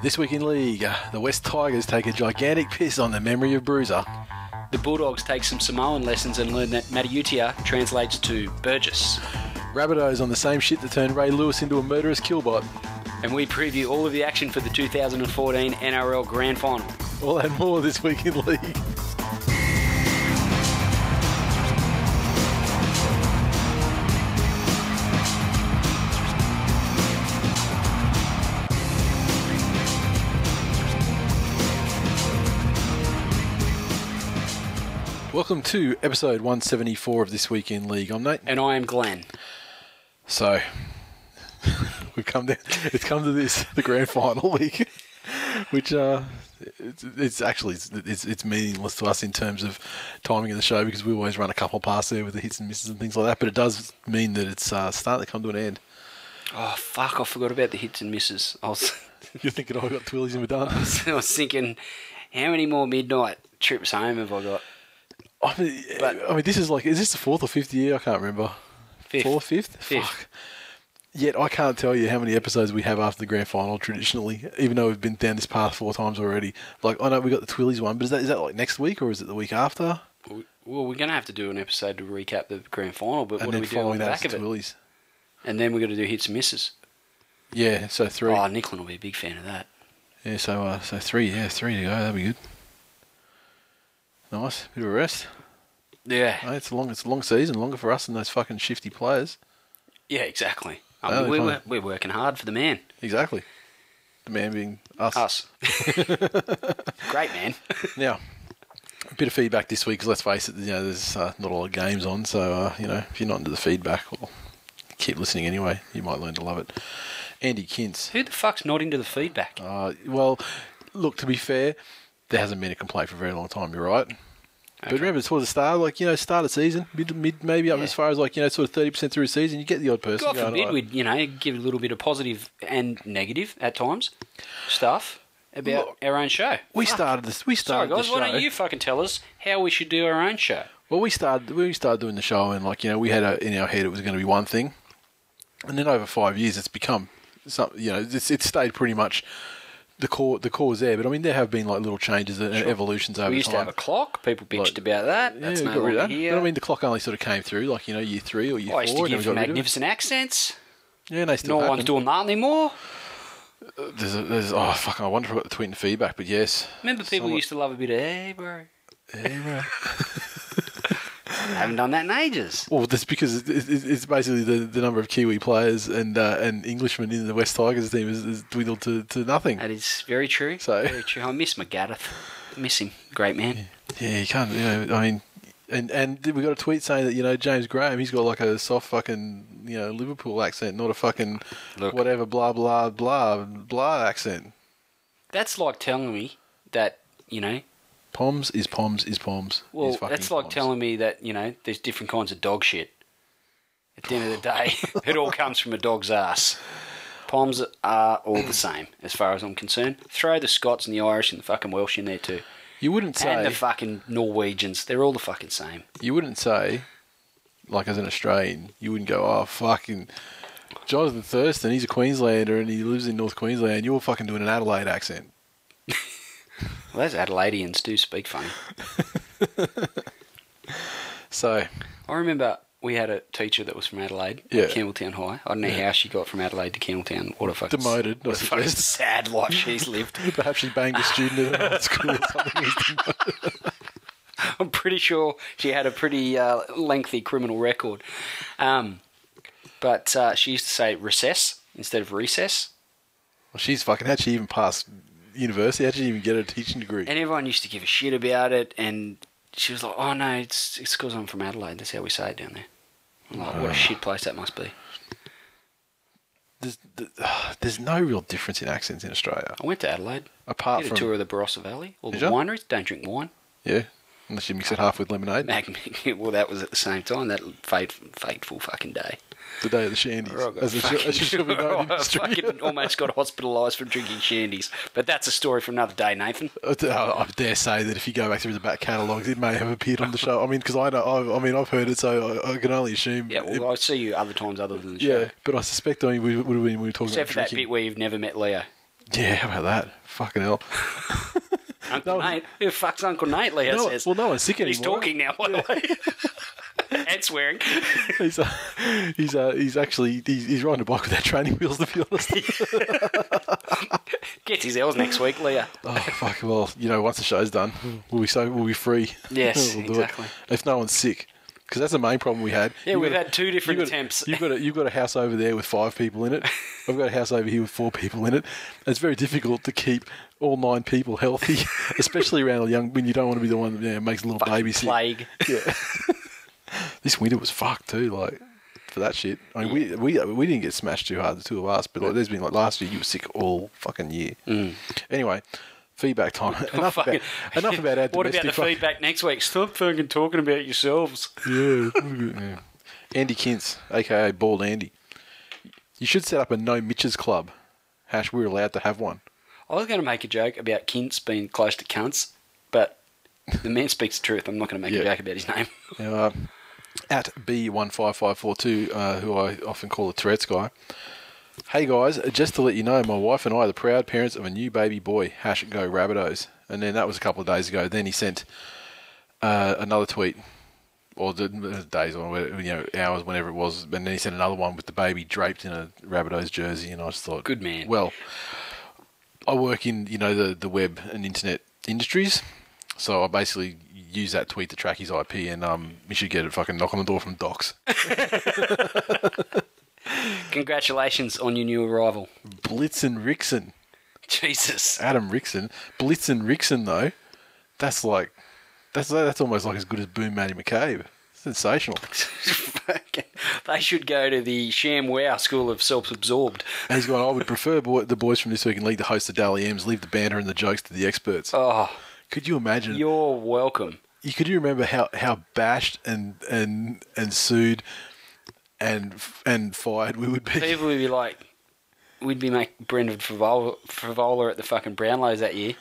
This week in league, uh, the West Tigers take a gigantic piss on the memory of Bruiser. The Bulldogs take some Samoan lessons and learn that Mata'utia translates to Burgess. Rabbitohs on the same shit that turned Ray Lewis into a murderous killbot. And we preview all of the action for the 2014 NRL Grand Final. All that more this week in league. Welcome to episode 174 of This Week in League. I'm Nate. And I am Glenn. So, we've come down, it's come to this, the grand final week, which uh, it's, it's actually it's, it's meaningless to us in terms of timing of the show because we always run a couple past there with the hits and misses and things like that. But it does mean that it's uh, starting to come to an end. Oh, fuck, I forgot about the hits and misses. I was, You're thinking, oh, I got Twillies and we're done. I was thinking, how many more midnight trips home have I got? I mean, But- I mean, this is like, is this the fourth or fifth year? I can't remember. Fifth. Fourth, fifth? Fifth. Fuck. Yet I can't tell you how many episodes we have after the grand final traditionally, even though we've been down this path four times already. Like I know we got the Twillies one, but is that is that like next week or is it the week after? Well, we're going to have to do an episode to recap the Grand Final, but and what do we do on the back of the it? Twillies. And then we're going to do hits and misses. Yeah, so three. Oh, Nicklin will be a big fan of that. Yeah, so uh, so three. Yeah, three to go. That'd be good. Nice, bit of a rest. Yeah. Hey, it's a long, it's a long season, longer for us than those fucking shifty players. Yeah, exactly. I mean, we're, we're, we're working hard for the man. Exactly. The man being us. Us. Great man. Now, a bit of feedback this week because let's face it, you know, there's uh, not a lot of games on, so uh, you know, if you're not into the feedback, well, keep listening anyway. You might learn to love it. Andy Kintz. Who the fuck's not into the feedback? Uh, well, look, to be fair, there hasn't been a complaint for a very long time. You're right. But Okay. remember, towards the start, like you know, start of season, mid, mid maybe up Yeah. as far as like you know, sort of thirty percent through the season, you get the odd person. God going, forbid "Oh, we'd, you know, give a little bit of positive and negative at times stuff about Look, our own show. We Fuck. started this. We Sorry, started guys, the why show. don't you fucking tell us how we should do our own show? Well, we started we started doing the show, and like you know, we had a, in our head it was going to be one thing, and then over five years, it's become some. You know, it's it's stayed pretty much the core the core's there. But I mean, there have been like little changes and evolutions over time. we used time. to have a clock. People bitched Like- about that. yeah, That's we no got rid of that. But I mean, the clock only sort of came through like you know year three or year I used four. to give then got rid of it. magnificent accents. Yeah, they still No happen. one's doing that anymore. Uh, there's, a, there's oh fuck! I wonder if I got the tweet and feedback, but yes. Remember, people Somewhat- used to love a bit of, hey, bro. Yeah, right. I haven't done that in ages. Well, that's because it- it- it's basically the, the number of Kiwi players and uh, and Englishmen in the West Tigers team has, has dwindled to, to nothing. That is very true. So- Very true. I miss McGaddeth. Miss him. Great man. Yeah, you can't. You know, I mean, and and we got a tweet saying that you know James Graham, he's got like a soft fucking you know Liverpool accent, not a fucking Look. whatever blah blah blah blah accent. That's like telling me that, you know, Poms is Poms is Poms. well, is that's like Poms. telling me that, you know, there's different kinds of dog shit. At the end of the day, it all comes from a dog's ass. Poms are all the same, as far as I'm concerned. Throw the Scots and the Irish and the fucking Welsh in there too. You wouldn't say And the fucking Norwegians. They're all the fucking same. you wouldn't say like as an Australian, you wouldn't go oh fucking. Jonathan Thurston, he's a Queenslander and he lives in North Queensland. You're fucking doing an Adelaide accent. Well, those Adelaideans do speak funny. So I remember we had a teacher that was from Adelaide, Yeah. Campbelltown High. I don't know how she got from Adelaide to Campbelltown. What a fucking Demoted, what a fucking sad life she's lived. perhaps she banged a student at school or something. I'm pretty sure she had a pretty uh, lengthy criminal record. Um, but uh, she used to say recess instead of recess, Well, she's fucking. How'd she even pass university? How'd she even get a teaching degree? and everyone used to give a shit about it. And she was like, "Oh no, it's it's because I'm from Adelaide. That's how we say it down there." I'm like, "What a ah. shit place that must be." There's, there's no real difference in accents in Australia, I went to Adelaide. apart Did a from tour of the Barossa Valley, all the Did ya? wineries. Don't drink wine. yeah, unless you mix it half with lemonade. Mag- well, that was at the same time. That fate, fateful fucking day. The day of the shandies, I as it, should, as it should be known I fucking almost got hospitalised from drinking shandies. But that's a story for another day, Nathan. I I dare say that if you go back through the back catalogues, it may have appeared on the show. I mean, because I know, I, I mean, I've heard it, so I, I can only assume. Yeah, it- I see you other times other than the show. yeah, but I suspect I mean, we would have been we were talking Except for about that bit drinking. where you've never met Leo. Yeah, how about that? Fucking hell. Uncle No. Nate. Who the fuck's Uncle Nate, Leo No, says. well, no one's sick anymore. He's talking now, by the way. and swearing. He's uh, he's uh, he's actually he's, he's riding a bike without training wheels. To be honest. Gets his L's next week, Leo. oh fuck! Well, you know, once the show's done, we'll be so we'll be free. Yes, We'll exactly. It. If no one's sick, because that's the main problem we had. Yeah, You've we've got a- had two different you've a- attempts. You've got a, you've got a house over there with five people in it. I've got a house over here with four people in it. It's very difficult to keep all nine people healthy, especially around a young when you don't want to be the one that you know, makes a little baby sick. Plague. Yeah. this winter was fucked too, like for that shit. I mean, we we uh, we didn't get smashed too hard, the two of us, but like, there's been like last year, you were sick all fucking year. Mm. Anyway, feedback time. enough about enough about our What about the feedback next week? Stop fucking talking about yourselves. Yeah. yeah. Andy Kintz, aka Bald Andy. You should set up a no Mitches club. Hash, we're allowed to have one. I was going to make a joke about Kints being close to cunts, but the man speaks the truth. I'm not going to make Yeah. a joke about his name. Uh, at B15542, uh, who I often call the Tourette's guy. Hey guys, just to let you know, my wife and I are the proud parents of a new baby boy. Hash go Rabbitohs. And then that was a couple of days ago. Then he sent uh, another tweet, or the the days or you know hours, whenever it was. And then he sent another one with the baby draped in a Rabbitohs jersey. And I just thought, Good man. Well, I work in you know the the web and internet industries, so I basically use that tweet to track his IP, and um, you should get a fucking knock on the door from Docs. Congratulations on your new arrival. Blitzen Rickson, Jesus. Adam Rickson, Blitzen Rickson though, that's like that's that's almost like as good as Boom Matty McCabe. Sensational. They should go to the Sham Wow School of Self-Absorbed. And he's going. I would prefer boy, the boys from this week in league to host the Dally M's, leave the banter and the jokes to the experts. Oh, Could you imagine? you're welcome. you could you remember how, how bashed and and and sued and and fired we would be. People would be like, we'd be making Brendan Fevola at the fucking Brownlows that year.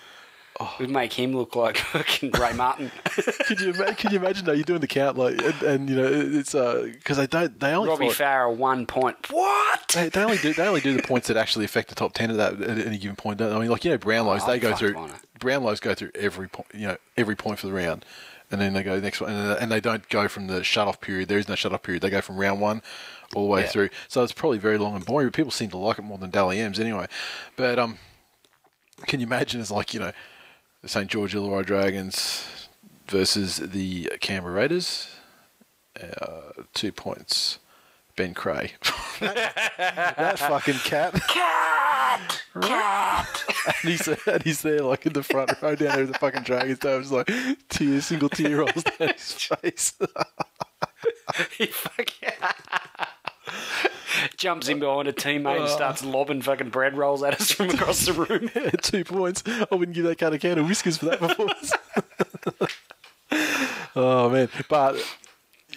Oh. We'd make him look like fucking Ray Martin. Could you could you imagine though? You're doing the count like and, and you know it's uh because they don't they only Robbie Farah, one point. What? they, they only do they only do the points that actually affect the top ten of that at any given point. Don't they? I mean, like you know Brownlows, Oh, they go through? Brownlows go through every point you know every point for the round, and then they go next one, and, and they don't go from the shut off period. There is no shut off period. They go from round one all the way Yeah. through. So it's probably very long and boring, but people seem to like it more than Dally M's anyway. But um, can you imagine it's like you know the St George Illawarra Dragons versus the Canberra Raiders. Uh, two points. Ben Creagh. that fucking cat. Cat! Cat! And he's, and he's there, like in the front row down there with the fucking Dragons. Time. It's like tears, single tear rolls down his face. he fucking jumps in behind a teammate and starts lobbing fucking bread rolls at us from across the room. Two points. I wouldn't give that cat a can of whiskers for that performance. oh man, but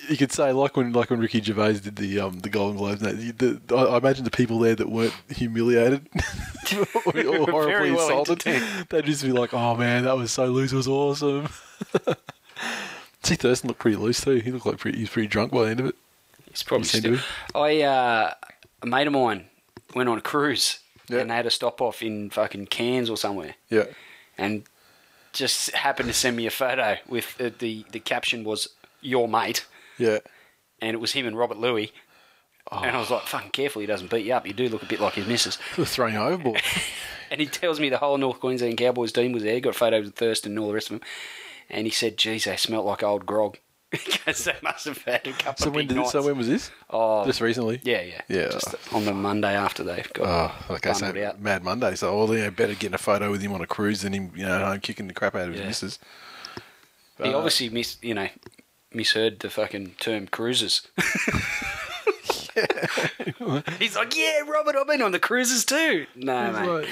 you could say like when like when Ricky Gervais did the um the Golden Globes. The, the, I imagine the people there that weren't humiliated or, or horribly well insulted, they'd just be like, "Oh man, that was so loose. It was awesome." See, Thurston looked pretty loose too. He looked like pretty, he was pretty drunk by the end of it. He's probably to still. I uh, a mate of mine went on a cruise Yeah. and they had a stop off in fucking Cairns or somewhere, Yeah. and just happened to send me a photo with uh, the the caption was "Your mate," Yeah. and it was him and Robert Lui. And I was like, "Fucking careful, he doesn't beat you up. You do look a bit like his missus." Throwing overboard. And he tells me the whole North Queensland Cowboys team was there, got photos of Thurston and all the rest of them. And he said, geez, they smelt like old grog. Because they must have had a couple so of when big did so when was this? oh, Just recently. yeah, yeah. Yeah. Just on the Monday after they've got Oh, okay, so out. Mad Monday. So, oh, yeah, better getting a photo with him on a cruise than him, you know, home kicking the crap out of his Yeah. missus. He Uh, obviously mis, you know, misheard the fucking term cruises. He's like, yeah, Robert, I've been on the cruises too. No, He's mate. like,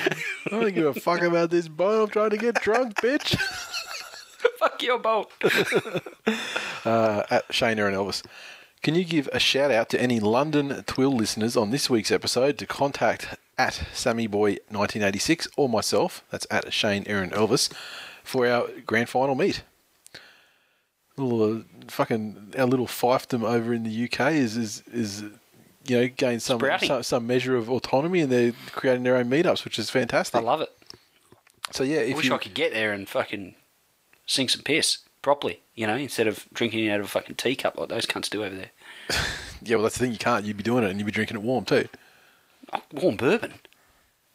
I don't give a fuck about this boat. I'm trying to get drunk, bitch. Fuck your boat. Uh, at Shane Aaron Elvis. Can you give a shout out to any London Twill listeners on this week's episode to contact at SammyBoy1986 or myself, that's at Shane Aaron Elvis, for our grand final meet? Little uh, fucking our little fiefdom over in the UK is is is you know gain some, some some measure of autonomy, and they're creating their own meetups, which is fantastic. I love it. so yeah, I if wish you I could get there and fucking sink some piss properly, you know, instead of drinking it out of a fucking teacup like those cunts do over there. yeah, well that's the thing, you can't. You'd be doing it, and you'd be drinking it warm too. Oh, warm bourbon?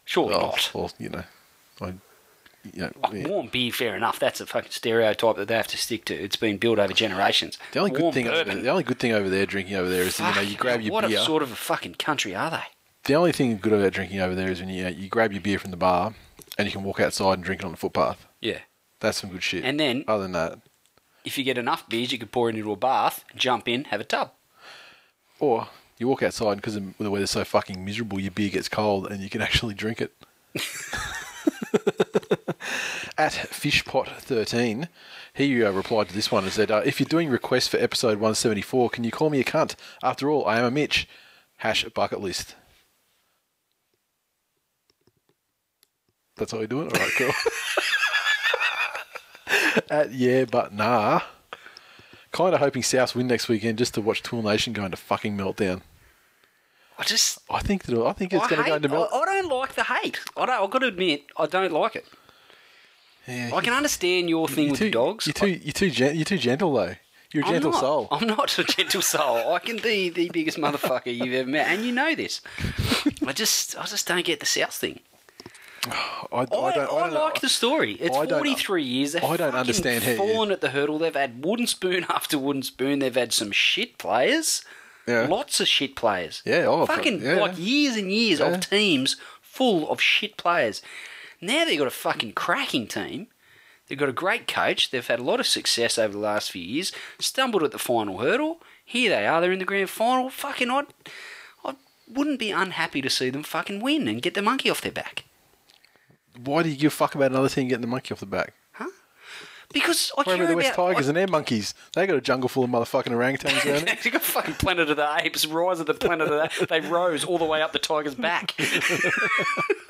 Surely Oh, not. well, you know, I, you know, yeah. Warm beer, fair enough. That's a fucking stereotype that they have to stick to. It's been built over generations. the only good thing, over bourbon. the only good thing over there, drinking over there, is you know you grab your what beer. a sort of a fucking country are they? The only thing good about drinking over there is when you you grab your beer from the bar, and you can walk outside and drink it on the footpath. Yeah. That's some good shit. And then Other than that, if you get enough beers, you could pour it into a bath, jump in, have a tub. or you walk outside because the weather's so fucking miserable, your beer gets cold, and you can actually drink it. At Fishpot13, he uh, replied to this one and said, uh, If you're doing requests for episode 174, can you call me a cunt? After all, I am a Mitch. Hash bucket list. That's how we do it? Alright, cool. At Yeah But Nah. Kind of hoping South win next weekend just to watch Tool Nation go into fucking meltdown. I just. I think that I think it's going to go into meltdown. I, I don't like the hate. I don't, I've got to admit, I don't like it. Yeah, I can understand your thing you're with too, dogs. You're too, you're too, gen- you're too gentle though. You're a I'm gentle not. soul. I'm not a gentle soul. I can be the biggest motherfucker you've ever met, and you know this. I just, I just don't get the South thing. I, I, I don't. I, like the story. It's I 43 years. They've I don't understand how fallen at the hurdle. They've had wooden spoon after wooden spoon. They've had some shit players. Yeah. Lots of shit players. Yeah, oh, fucking yeah. like years and years Yeah. of teams full of shit players. Now they've got a fucking cracking team. They've got a great coach. They've had a lot of success over the last few years. Stumbled at the final hurdle. Here they are. They're in the grand final. Fucking, I, I wouldn't be unhappy to see them fucking win and get the monkey off their back. Why do you give a fuck about another team getting the monkey off the back? Huh? Because I Where care about the West about. Tigers and their monkeys? They got a jungle full of motherfucking orangutans around it. They got fucking Planet of the Apes, Rise of the Planet of the They rose all the way up the tiger's back.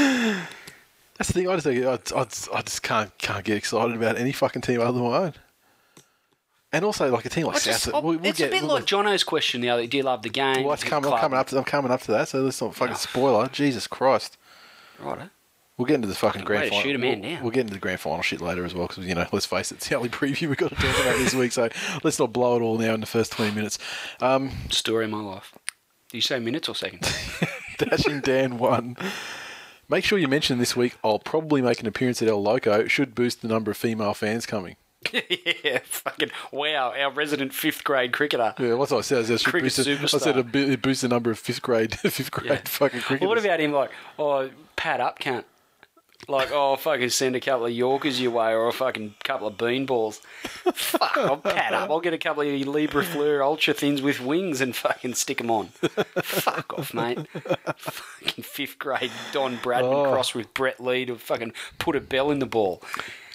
That's the thing. I just, I, I, I just can't can't get excited about any fucking team other than my own. And also, like a team like just- South, we'll, we'll it's get. a bit we'll- like Jono's question the other. Do you love the game? well, it's coming, club? coming up. To, I'm coming up to that. So let's not fucking spoiler. Jesus Christ. Righto. We'll get into the fucking grand final. shoot a man we'll, down. we'll get into the grand final shit later as well because you know, let's face it, it's the only preview we've got to talk about this week. So let's not blow it all now in the first twenty minutes. Um, Story of my life. Do you say minutes or seconds? Dashing Dan one. Make sure you mention this week. I'll probably make an appearance at El Loco. Should boost the number of female fans coming. yeah, fucking wow! Our resident fifth grade cricketer. Yeah, what's what I said? I said, it Cricket boost, the- I said it boosts the number of fifth grade, fifth grade Yeah. fucking cricketers. Well, what about him? Like, oh, pad up, cunt. Like, oh, fucking send a couple of Yorkers your way or a fucking couple of bean balls. Fuck, I'll pad up. I'll get a couple of Libra Fleur Ultra Thins with wings and fucking stick them on. Fuck off, mate. fucking fifth grade Don Bradman Oh. cross with Brett Lee to fucking put a bell in the ball.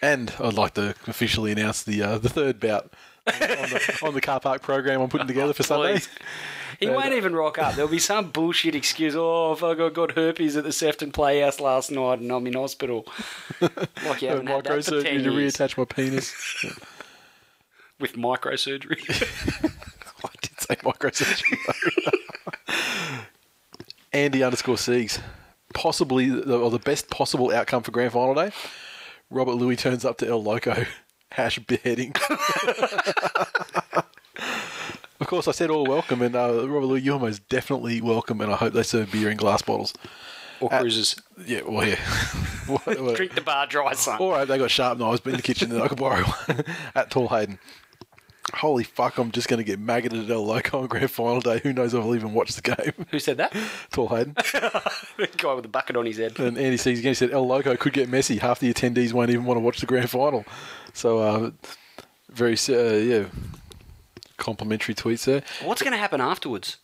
And I'd like to officially announce the uh, the third bout on the, on the car park program I'm putting together for Sunday. He won't even rock up. There'll be some bullshit excuse. Oh, I got herpes at the Sefton Playhouse last night and I'm in hospital. Like you haven't had that for 10 Microsurgery to years. reattach my penis. With microsurgery. I did say microsurgery. Andy underscore Siegs. Possibly the, or the best possible outcome for grand final day. Robert Lui turns up to El Loco. Hash beheading. of course, I said all welcome, and uh, Robert Lui, you're most definitely welcome, and I hope they serve beer in glass bottles. or cruises. Yeah, well, yeah. Well, well, Drink the bar dry, son. All right, they got sharp knives but in the kitchen that I could borrow one at Tall Hayden. Holy fuck, I'm just going to get maggoted at El Loco on grand final day. Who knows if I'll even watch the game? Who said that? Tall Hayden. the guy with the bucket on his head. And Andy Sees again said El Loco could get messy. Half the attendees won't even want to watch the grand final. So, uh, very, uh, yeah, complimentary tweets there. What's going to happen afterwards?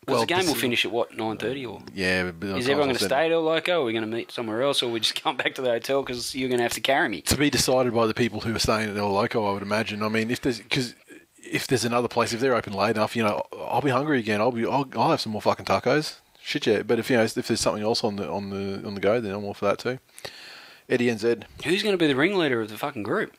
Because Well, the game will finish at what nine thirty, or Yeah, is everyone going to stay at El Loco? Or are we going to meet somewhere else, or we just come back to the hotel because you're going to have to carry me? to be decided by the people who are staying at El Loco, I would imagine. I mean, if there's because if there's another place, if they're open late enough, you know, I'll be hungry again. I'll be, I'll, I'll have some more fucking tacos. Shit, yeah. But if you know, if there's something else on the on the on the go, then I'm all for that too. Eddie NZ. Who's going to be the ringleader of the fucking group?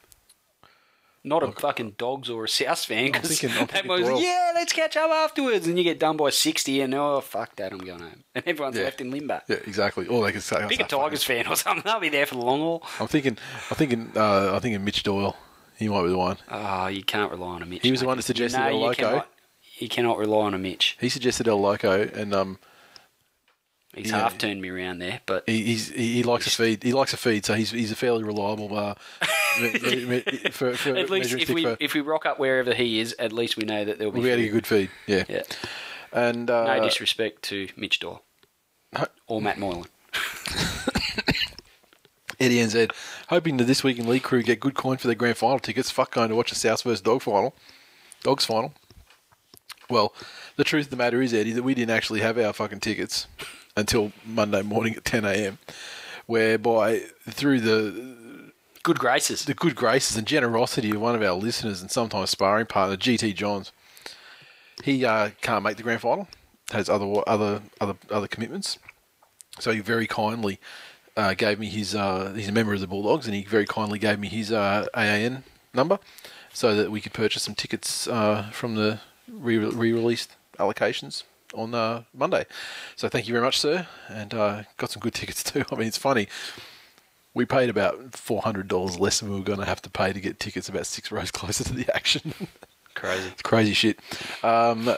Not a fucking dogs or a South fan. 'cause thinking- I'm that was, Doyle. yeah, let's catch up afterwards. And you get done by 60 and, oh, fuck that, I'm going home. And everyone's Yeah. left in limbo. Yeah, exactly. Or they could say, Big a Tigers fan or something, they'll be there for the long haul. I'm thinking, I'm thinking, uh, I'm thinking Mitch Doyle. He might be the one. Oh, you can't rely on a Mitch. He was the mate. one that suggested El you Loco. cannot- You cannot rely on a Mitch. He suggested El Loco, and um, He's Yeah. half turned me around there, but he, he's he, likes a feed. He likes a feed, so he's he's a fairly reliable. Uh, me- me- for, for at least if we for- if we rock up wherever he is, at least we know that there'll be. we're getting a good feed. Yeah, Yeah. and uh, No disrespect to Mitch Doyle or Matt Moylan. Eddie NZ, hoping that this week in League Crew get good coin for their grand final tickets. Fuck going to watch a South versus Dog final, Dogs final. Well, the truth of the matter is, Eddie, that we didn't actually have our fucking tickets until Monday morning at 10 a.m. Whereby through the Good graces. the good graces and generosity of one of our listeners and sometimes sparring partner, GT Johns, he uh, can't make the grand final. Has other other other other commitments, so he very kindly uh, gave me his. Uh, he's a member of the Bulldogs, and he very kindly gave me his uh, AAN number, so that we could purchase some tickets uh, from the re- re-released allocations on uh, Monday. So thank you very much, sir, and uh, got some good tickets too. I mean, it's funny. We paid about four hundred dollars less than we were going to have to pay to get tickets about six rows closer to the action. Crazy. it's crazy shit. Um,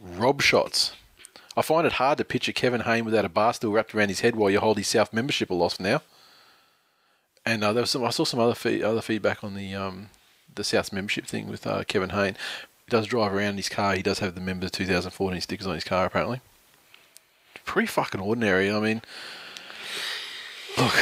Rob shots. I find it hard to picture Kevin Hayne without a bar stool wrapped around his head while you hold his South membership aloft now. And uh, there was some. I saw some other fee- other feedback on the um, the South membership thing with uh, Kevin Hayne. Does drive around in his car. He does have the member 2014 stickers on his car apparently. Pretty fucking ordinary. I mean, look,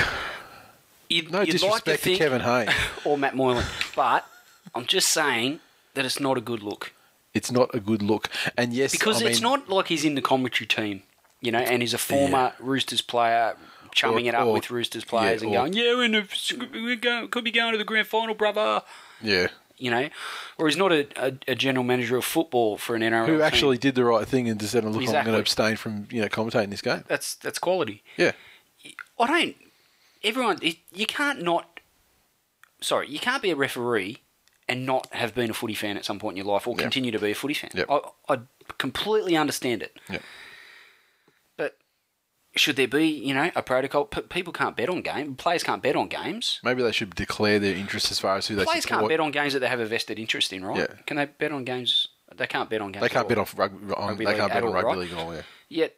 You'd, no you'd disrespect like to, to Kevin Hayne. or Matt Moylan, but I'm just saying that it's not a good look It's not a good look. And yes, because I it's mean- not like he's in the commentary team, you know, and he's a former Roosters player. Chumming Or- it up or- with Roosters players yeah, and or- going, yeah, we're in the, we could be going to the grand final, brother. Yeah. You know, or he's not a, a, a general manager of football for an NRL. Who team. actually did the right thing and just said, "Look, I'm going to abstain from you know commentating this game." that's that's quality. Yeah, I don't. Everyone, you can't not. Sorry, you can't be a referee and not have been a footy fan at some point in your life, or continue to be a footy fan. Yep. I, I completely understand it. Yep. Should there be, you know, a protocol? P- people can't bet on games. Players can't bet on games. maybe they should declare their interest as far as who they Players support. can't bet on games that they have a vested interest in, right? Yeah. Can they bet on games? They can't bet on games. They can't bet on rugby. On, Rugby they league can't bet on rugby right? league at all. Yeah. yet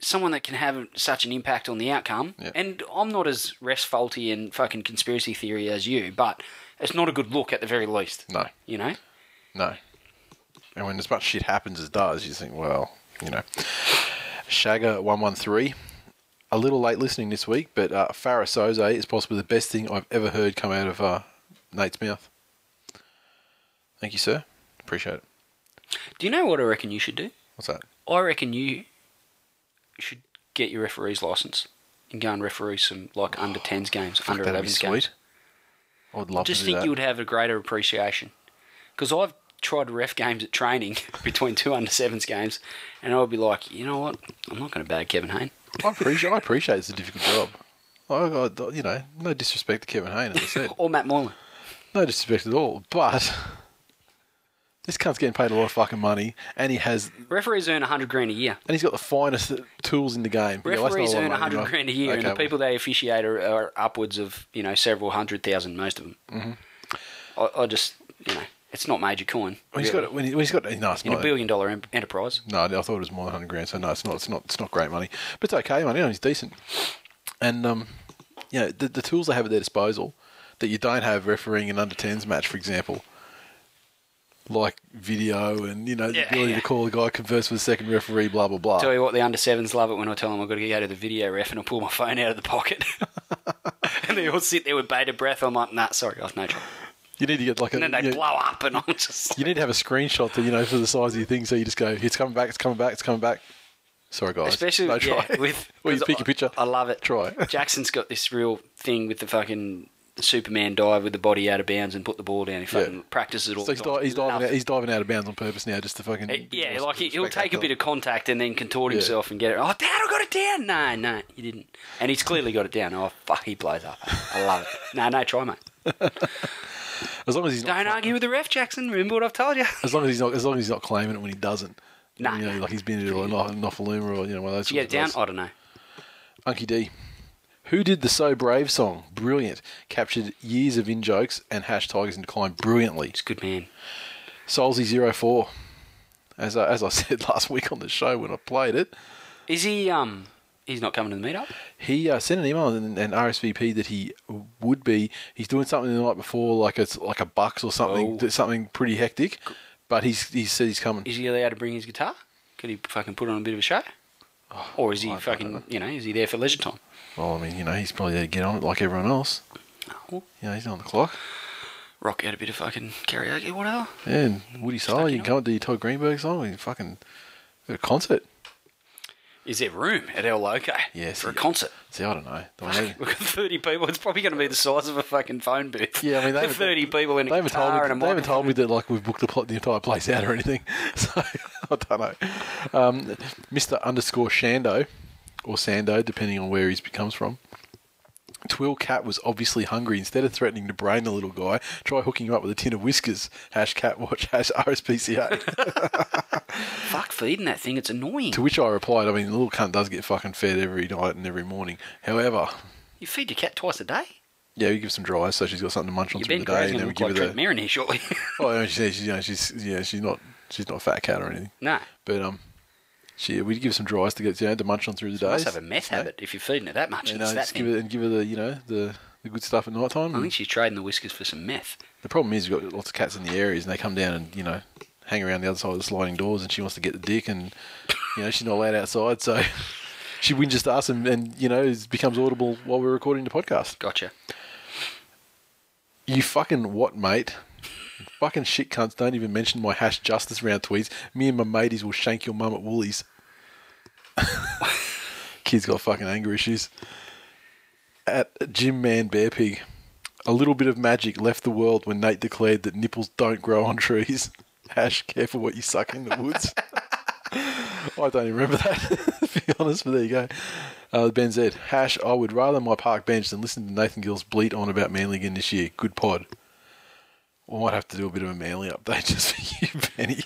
someone that can have such an impact on the outcome. Yeah. And I'm not as rest faulty and fucking conspiracy theory as you, but it's not a good look at the very least. No, You know, no. And when as much shit happens as does, you think, well, you know. Shagger one one three. A little late listening this week, but uh, Farah Soze is possibly the best thing I've ever heard come out of uh, Nate's mouth. Thank you, sir. Appreciate it. do you know what I reckon you should do? What's that? I reckon you should get your referee's license and go and referee some like under 10s games, under 11s games. I would love Just to do think that. you would have a greater appreciation because I've tried to ref games at training between two under sevens games, and I would be like, you know what, I'm not going to bag Kevin Hayne. I appreciate. I appreciate it's a difficult job. I, I, you know, no disrespect to Kevin Hayne, as I said, Or Matt Moylan. no disrespect at all. But this cunt's getting paid a lot of fucking money, and he has, Referees earn 100 grand a year. and he's got the finest tools in the game. Yeah, well, Referees lot earn of money, 100 right? grand a year, and Okay, the people they officiate are, are upwards of you know several hundred thousand, most of them. Mm-hmm. I, I just you know it's not major coin. Well, he's really. got when, he, he's got no, it's in a billion dollar em- enterprise. No, I thought it was more than hundred grand. So no, it's not. It's not. It's not great money, but it's okay money. You know, he's decent, and um, you know, the, the tools they have at their disposal that you don't have refereeing an under tens match, for example, like video and you know the ability yeah. to call a guy, converse with a second referee, blah blah blah. Tell you what, the under sevens love it when I tell them I've got to go to the video ref and I pull my phone out of the pocket. and they all sit there with bated breath. I'm like, nah, sorry, guys, no trouble. You need to get like a. And then they you, blow up, and I'm just. you need to have a screenshot that you know for the size of your thing, so you just go, "It's coming back. It's coming back. It's coming back." Sorry, guys. Especially no yeah, try. with. well, you pick a picture. I love it. Try. Jackson's got this real thing with the fucking Superman dive with the body out of bounds and put the ball down. He fucking Yeah. practices it all. So he's, time. di- he's diving. Out, he's diving out of bounds on purpose now, just to fucking. Eh, Yeah, like he, he'll take a bit of contact and then contort Yeah. himself and get it. Oh, Dad, I got it down. No, no, you didn't. And he's clearly got it down. Oh, fuck, he blows up. I love it. No, no, try, mate. As long as he's not, Don't argue with the ref, Jackson. Remember what I've told you. as long as he's not, as long as he's not claiming it when he doesn't. Nah, you know, like he's been into a no- Nofoaluma or you know one of those. Did you get down? I don't know. Unky D. Who did the So Brave song? Brilliant. Captured years of in jokes and hash Tigers in decline brilliantly. It's a good man. Solzy04. As I, as I said last week on the show when I played it, Is he? Um, he's not coming to the meetup. he uh, sent an email and, and RSVP that he would be. He's doing something the night before, like it's like a bucks or something, Oh. something pretty hectic. But he's he said he's coming. Is he allowed to bring his guitar? Could he fucking put on a bit of a show? Or is he Oh, I fucking? You know, is he there for leisure time? Well, I mean, you know, he's probably there to get on it like everyone else. Oh, You know, he's on the clock. rock out a bit of fucking karaoke, whatever. Yeah, and Woody Sala, you can come and do your Todd Greenberg song. You fucking a concert. Is there room at El Loco Yes, for a concert? See, I don't know. We've got 30 people. It's probably going to be the size of a fucking phone booth. Yeah, I mean, they haven't- 30 people in a haven't told me. and a They haven't told me that like we've booked the, the entire place out or anything. So I don't know. Um, Mister underscore Shando or Sando, depending on where he comes from. Twill Cat was obviously hungry. Instead of threatening to brain the little guy, try hooking him up with a tin of whiskers. Hash cat watch hash RSPCA. Fuck feeding that thing. It's annoying. to which I replied, I mean, the little cunt does get fucking fed every night and every morning. However, You feed your cat twice a day? yeah, we give some dry, so she's got something to munch on Your through the day, and then to we give like her the. Marin here shortly. Oh, she's, she's, you know, she's yeah, she's not she's not a fat cat or anything. no. But um, she we give some dries to get you know to munch on through the day. must have a meth habit if you're feeding her that much. And, it's uh, that give her and give her the you know the the good stuff at night time. I think she's trading the whiskers for some meth. The problem is we've got lots of cats in the areas, and they come down and you know hang around the other side of the sliding doors, and she wants to get the dick, and you know she's not allowed outside, so she whinges to us, and, and you know it becomes audible while we're recording the podcast. Gotcha. You fucking what, mate? Fucking shit cunts don't even mention my hash justice round tweets. Me and my mateys will shank your mum at Woolies. Kid's got fucking anger issues. At Jim Man Bear Pig, a little bit of magic left the world when Nate declared that nipples don't grow on trees. Hash, careful what you suck in the woods. I don't even remember that, to be honest, but there you go. Uh, ben Z, Hash, I would rather my park bench than listen to Nathan Gill's bleat on about Manly again this year. Good pod. We might have to do a bit of a Manly update just for you, Benny.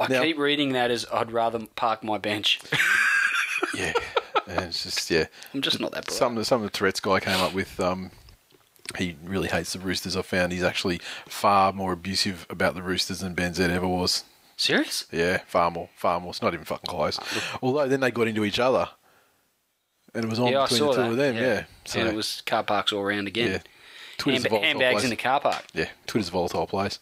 I Now- keep reading that as I'd rather park my bench. yeah. And it's just, yeah. I'm just not that bright. Some, some of the Tourette's guy came up with, um, he really hates the Roosters. I found he's actually far more abusive about the Roosters than Ben Z ever was. Serious? Yeah, far more, far more. It's not even fucking close. Although then they got into each other, and it was on yeah, between the two that. of them. Yeah, and it was car parks all around again. yeah. Twitter's a Handba- volatile handbags place. in the car park. Yeah, Twitter's a volatile place.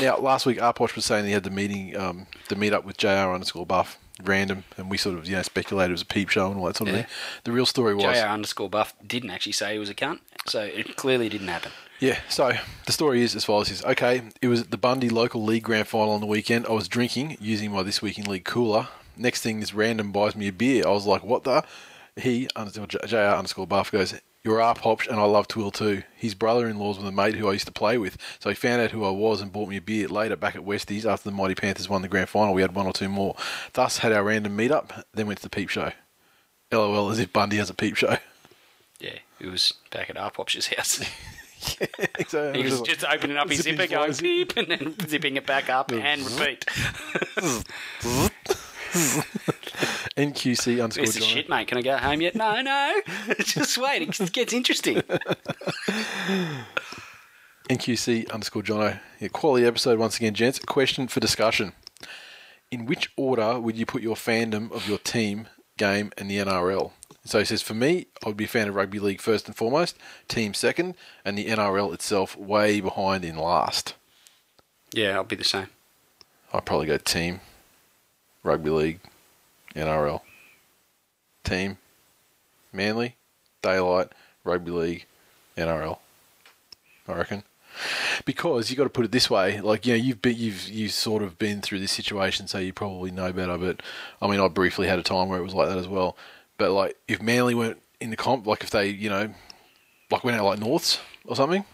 Now, last week, Arposh was saying he had the meeting, um, the meet up with JR underscore Buff, random, and we sort of, you know, speculated it was a peep show and all that sort of Yeah. thing. The real story was, JR underscore buff didn't actually say he was a cunt, so it clearly didn't happen. yeah. So the story is as follows: is okay. It was at the Bundy local league grand final on the weekend. I was drinking using my this week in league cooler. Next thing, this random buys me a beer. I was like, what the? He underscore JR underscore Buff goes. You're our pops, and I love Twill too. His brother-in-law's with a mate who I used to play with, so he found out who I was and bought me a beer later back at Westies after the Mighty Panthers won the grand final. We had one or two more. Thus, had our random meet-up, then went to the peep show. LOL, as if Bundy has a peep show. Yeah, it was back at our house. so, He was just opening up his zipper, going beep, and then zipping it back up and repeat. NQC underscore This is shit, mate. Can I go home yet? No, no. Just wait. It gets interesting. NQC underscore Jono. Yeah, quality episode once again, gents. Question for discussion. In which order would you put your fandom of your team, game, and the NRL? So he says, for me, I would be a fan of rugby league first and foremost, team second, and the NRL itself way behind in last. Yeah, I'll be the same. I'd probably go team, rugby league, NRL. Team, Manly, Daylight, rugby league, NRL. I reckon. Because you got to put it this way, like you know, you've been, you've you sort of been through this situation, so you probably know better. But I mean, I briefly had a time where it was like that as well. But like, if Manly weren't in the comp, like if they, you know, like went out like Norths or something,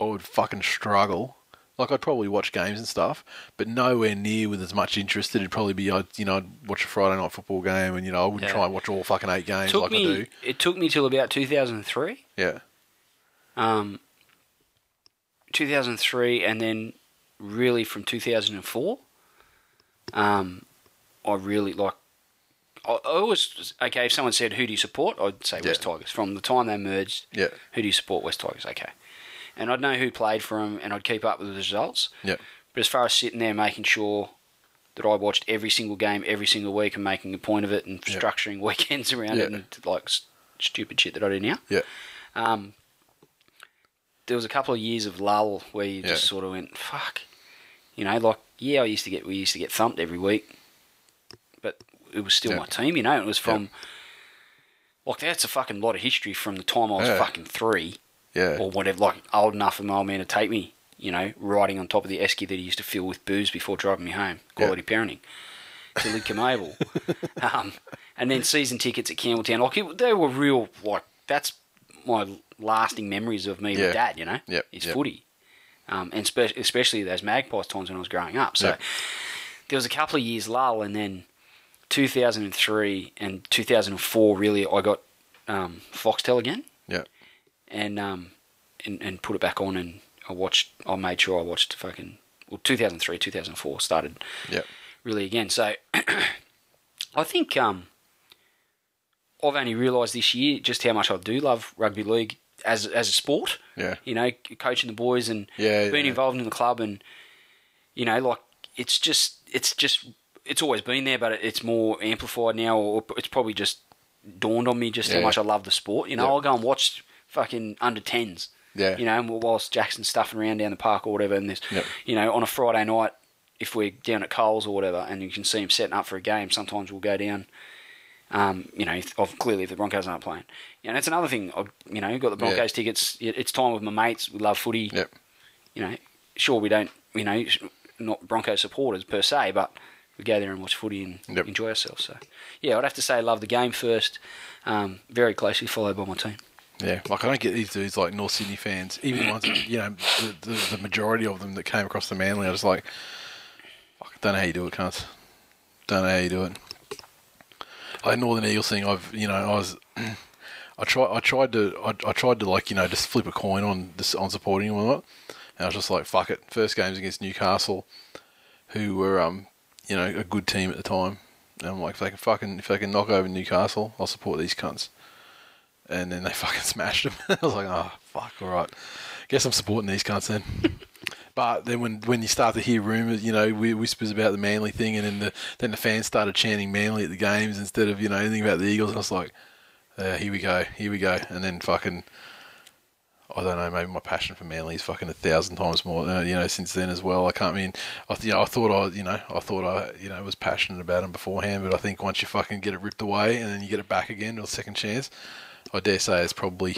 I would fucking struggle. Like I'd probably watch games and stuff, but nowhere near with as much interest. It'd probably be, I'd, you know, I'd watch a Friday night football game, and you know, I wouldn't Yeah. try and watch all fucking eight games took like I do. It took me till about 2003. Yeah, Um, 2003, and then really from 2004. Um, I really like. I, I always okay. If someone said, "Who do you support?" I'd say West Tigers. From the time they merged, Yeah. who do you support? West Tigers. Okay, and I'd know who played for them, and I'd keep up with the results. Yeah. But as far as sitting there making sure that I watched every single game every single week and making a point of it and Yeah. structuring weekends around Yeah. it and like stupid shit that I do now. Yeah. Um, there was a couple of years of lull where you just Yeah. sort of went, "Fuck," you know, like yeah, I used to get we used to get thumped every week, but it was still Yeah. my team, you know. It was from like that's a fucking lot of history from the time I was fucking three Yeah. or whatever, like old enough for my old man to take me, you know, riding on top of the esky that he used to fill with booze before driving me home. Quality parenting. To Lidcombe Oval. um, and then season tickets at Campbelltown. Like, it, they were real, like, that's my lasting memories of me Yeah. with dad, you know? Yep, Is yep. footy. Um, and spe- especially those Magpies times when I was growing up. So Yep. there was a couple of years lull, and then 2003 and 2004, really, I got um, Foxtel again Yeah. And um and, and put it back on and I watched I made sure I watched fucking well 2003 2004 started Yeah. really again so I think um I've only realised this year just how much I do love rugby league as as a sport Yeah. you know coaching the boys and Yeah. being yeah. involved in the club and you know like it's just it's just it's always been there but it's more amplified now or it's probably just dawned on me just how much I love the sport you know Yeah. I'll go and watch fucking under 10s Yeah. you know and whilst Jackson's stuffing around down the park or whatever and this Yep. you know on a Friday night if we're down at Coles or whatever and you can see him setting up for a game sometimes we'll go down um, you know, if, of clearly if the Broncos aren't playing, you know, that's another thing. I, you know, got the Yeah. Broncos tickets. It's time with my mates. We love footy Yep. you know, sure we don't, you know, not Broncos supporters per se, but we go there and watch footy and Yep. enjoy ourselves. So, yeah, I'd have to say love the game first, um, very closely followed by my team. Yeah, like I don't get these dudes like North Sydney fans, even ones that, you know, the, the, the majority of them that came across the Manly. I was like, fuck, don't know how you do it, cunts. Don't know how you do it. Like Northern Eagles thing, I've you know I was, I tried I tried to I, I tried to like you know just flip a coin on this on supporting them or not, and I was just like fuck it. First game's against Newcastle, who were um you know a good team at the time, and I'm like if they can fucking if they can knock over Newcastle, I'll support these cunts and then they fucking smashed him. I was like, oh fuck, all right. Guess I'm supporting these cunts then. but then when when you start to hear rumours, you know, whispers about the Manly thing, and then the then the fans started chanting Manly at the games instead of you know anything about the Eagles, and I was like, uh, here we go, here we go, and then fucking. I don't know. Maybe my passion for Manly is fucking a thousand times more. Uh, you know, since then as well. I can't mean. I th- you know, I thought I, you know, I thought I, you know, was passionate about them beforehand. But I think once you fucking get it ripped away and then you get it back again or a second chance, I dare say it's probably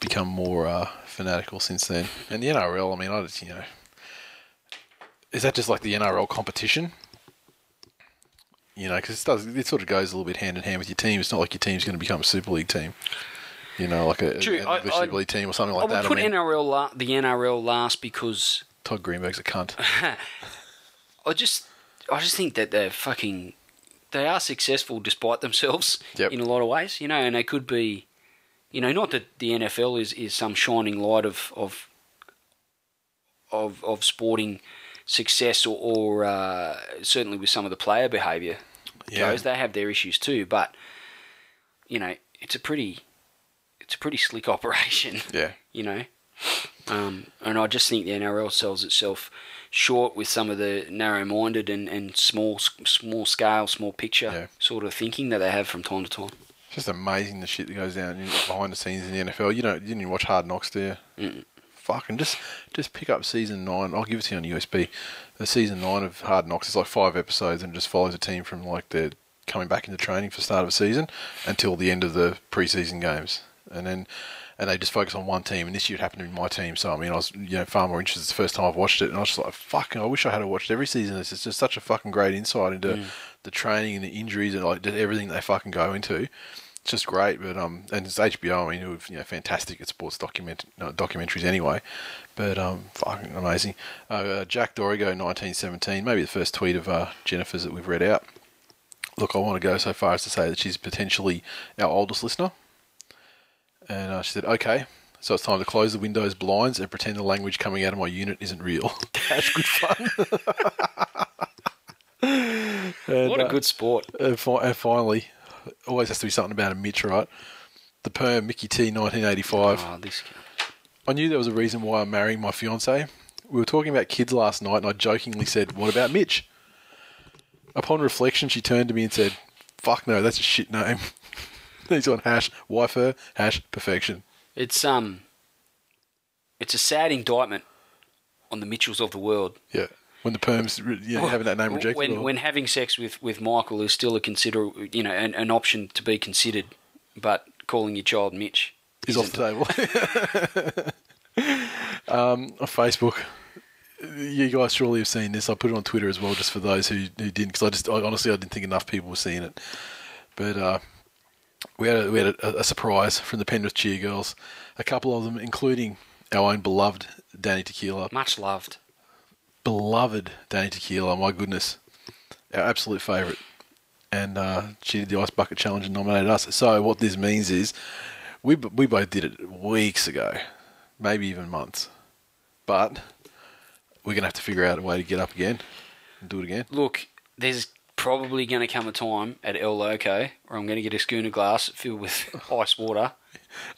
become more uh, fanatical since then. And the NRL, I mean, I just, you know, is that just like the NRL competition? You know, because it does, it sort of goes a little bit hand in hand with your team. It's not like your team's going to become a Super League team. You know, like a, True, a, I- a Super League team or something I like would that. put I mean, NRL la- the NRL last because Todd Greenberg's a cunt. I just I just think that they're fucking they are successful despite themselves Yep. in a lot of ways, you know, and they could be you know, not that the NFL is, is some shining light of of of, of sporting success or, or uh, certainly with some of the player behaviour Yeah. goes. They have their issues too, but you know, it's a pretty it's a pretty slick operation Yeah. you know. Um, and I just think the NRL sells itself short with some of the narrow-minded and, and small small scale, small picture Yeah. sort of thinking that they have from time to time. It's just amazing the shit that goes down behind the scenes in the NFL. You know, you didn't even watch Hard Knocks, do you? Mm-mm. Fucking just just pick up season nine. I'll give it to you on USB. The season nine of Hard Knocks is like five episodes and just follows a team from like they're coming back into training for start of a season until the end of the preseason games, and then and they just focus on one team. And this year it happened to be my team, so I mean I was you know far more interested. It's the first time I've watched it, and I was just like, fucking, I wish I had watched every season. This It's just such a fucking great insight into the training and the injuries and like everything they fucking go into it's just great. But um, and it's HBO. I mean, you know, fantastic at sports document no, documentaries anyway. But um, fucking amazing. Uh, uh, Jack Dorigo, 1917, maybe the first tweet of uh, Jennifer's that we've read out. Look, I want to go so far as to say that she's potentially our oldest listener. And uh, she said, "Okay, so it's time to close the windows blinds and pretend the language coming out of my unit isn't real. That's good fun. and, What a uh, good sport. and, fi- and finally, always has to be something about a Mitch, right? The perm, Mickey T, 1985. Oh, this. I knew there was a reason why I'm marrying my fiance. We were talking about kids last night, and I jokingly said, "What about Mitch?" Upon reflection, she turned to me and said, "Fuck no, that's a shit name." He's on hash wife hash perfection. It's um. It's a sad indictment on the Mitchells of the world. Yeah, when the perms you know, having that name rejected. When or- when having sex with, with Michael is still a consider you know an, an option to be considered, but calling your child Mitch is off the table. um, on Facebook, you guys surely have seen this. I put it on Twitter as well, just for those who, who didn't, because I just I, honestly I didn't think enough people were seeing it. But uh, we had a, we had a, a surprise from the Penrith cheer girls. A couple of them, including our own beloved Danny Tequila, much loved. beloved Danny Tequila. My goodness, our absolute favourite. And uh, she did the ice bucket challenge and nominated us. So what this means is, we we both did it weeks ago, maybe even months, but we're gonna have to figure out a way to get up again and do it again. Look, there's probably going to come a time at El Loco where I'm going to get a schooner glass filled with ice water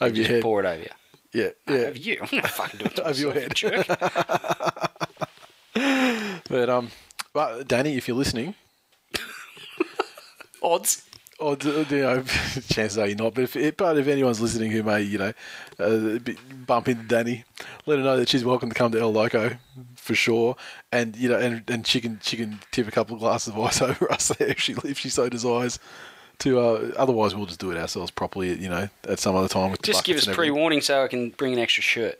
Over and your head, pour it over you. yeah, yeah. Over you. I'm going to fucking do it to Over your head. jerk. But um, but Danny, if you're listening, Odds. Odds, do you know, chances are you're not. But if, but if anyone's listening who may, you know, uh, bump into Danny, let her know that she's welcome to come to El Loco for sure. And you know, and, and she can she can tip a couple of glasses of ice over us there if she if she so desires. To uh, otherwise, we'll just do it ourselves properly. You know, at some other time. With Just give us pre everything. warning so I can bring an extra shirt.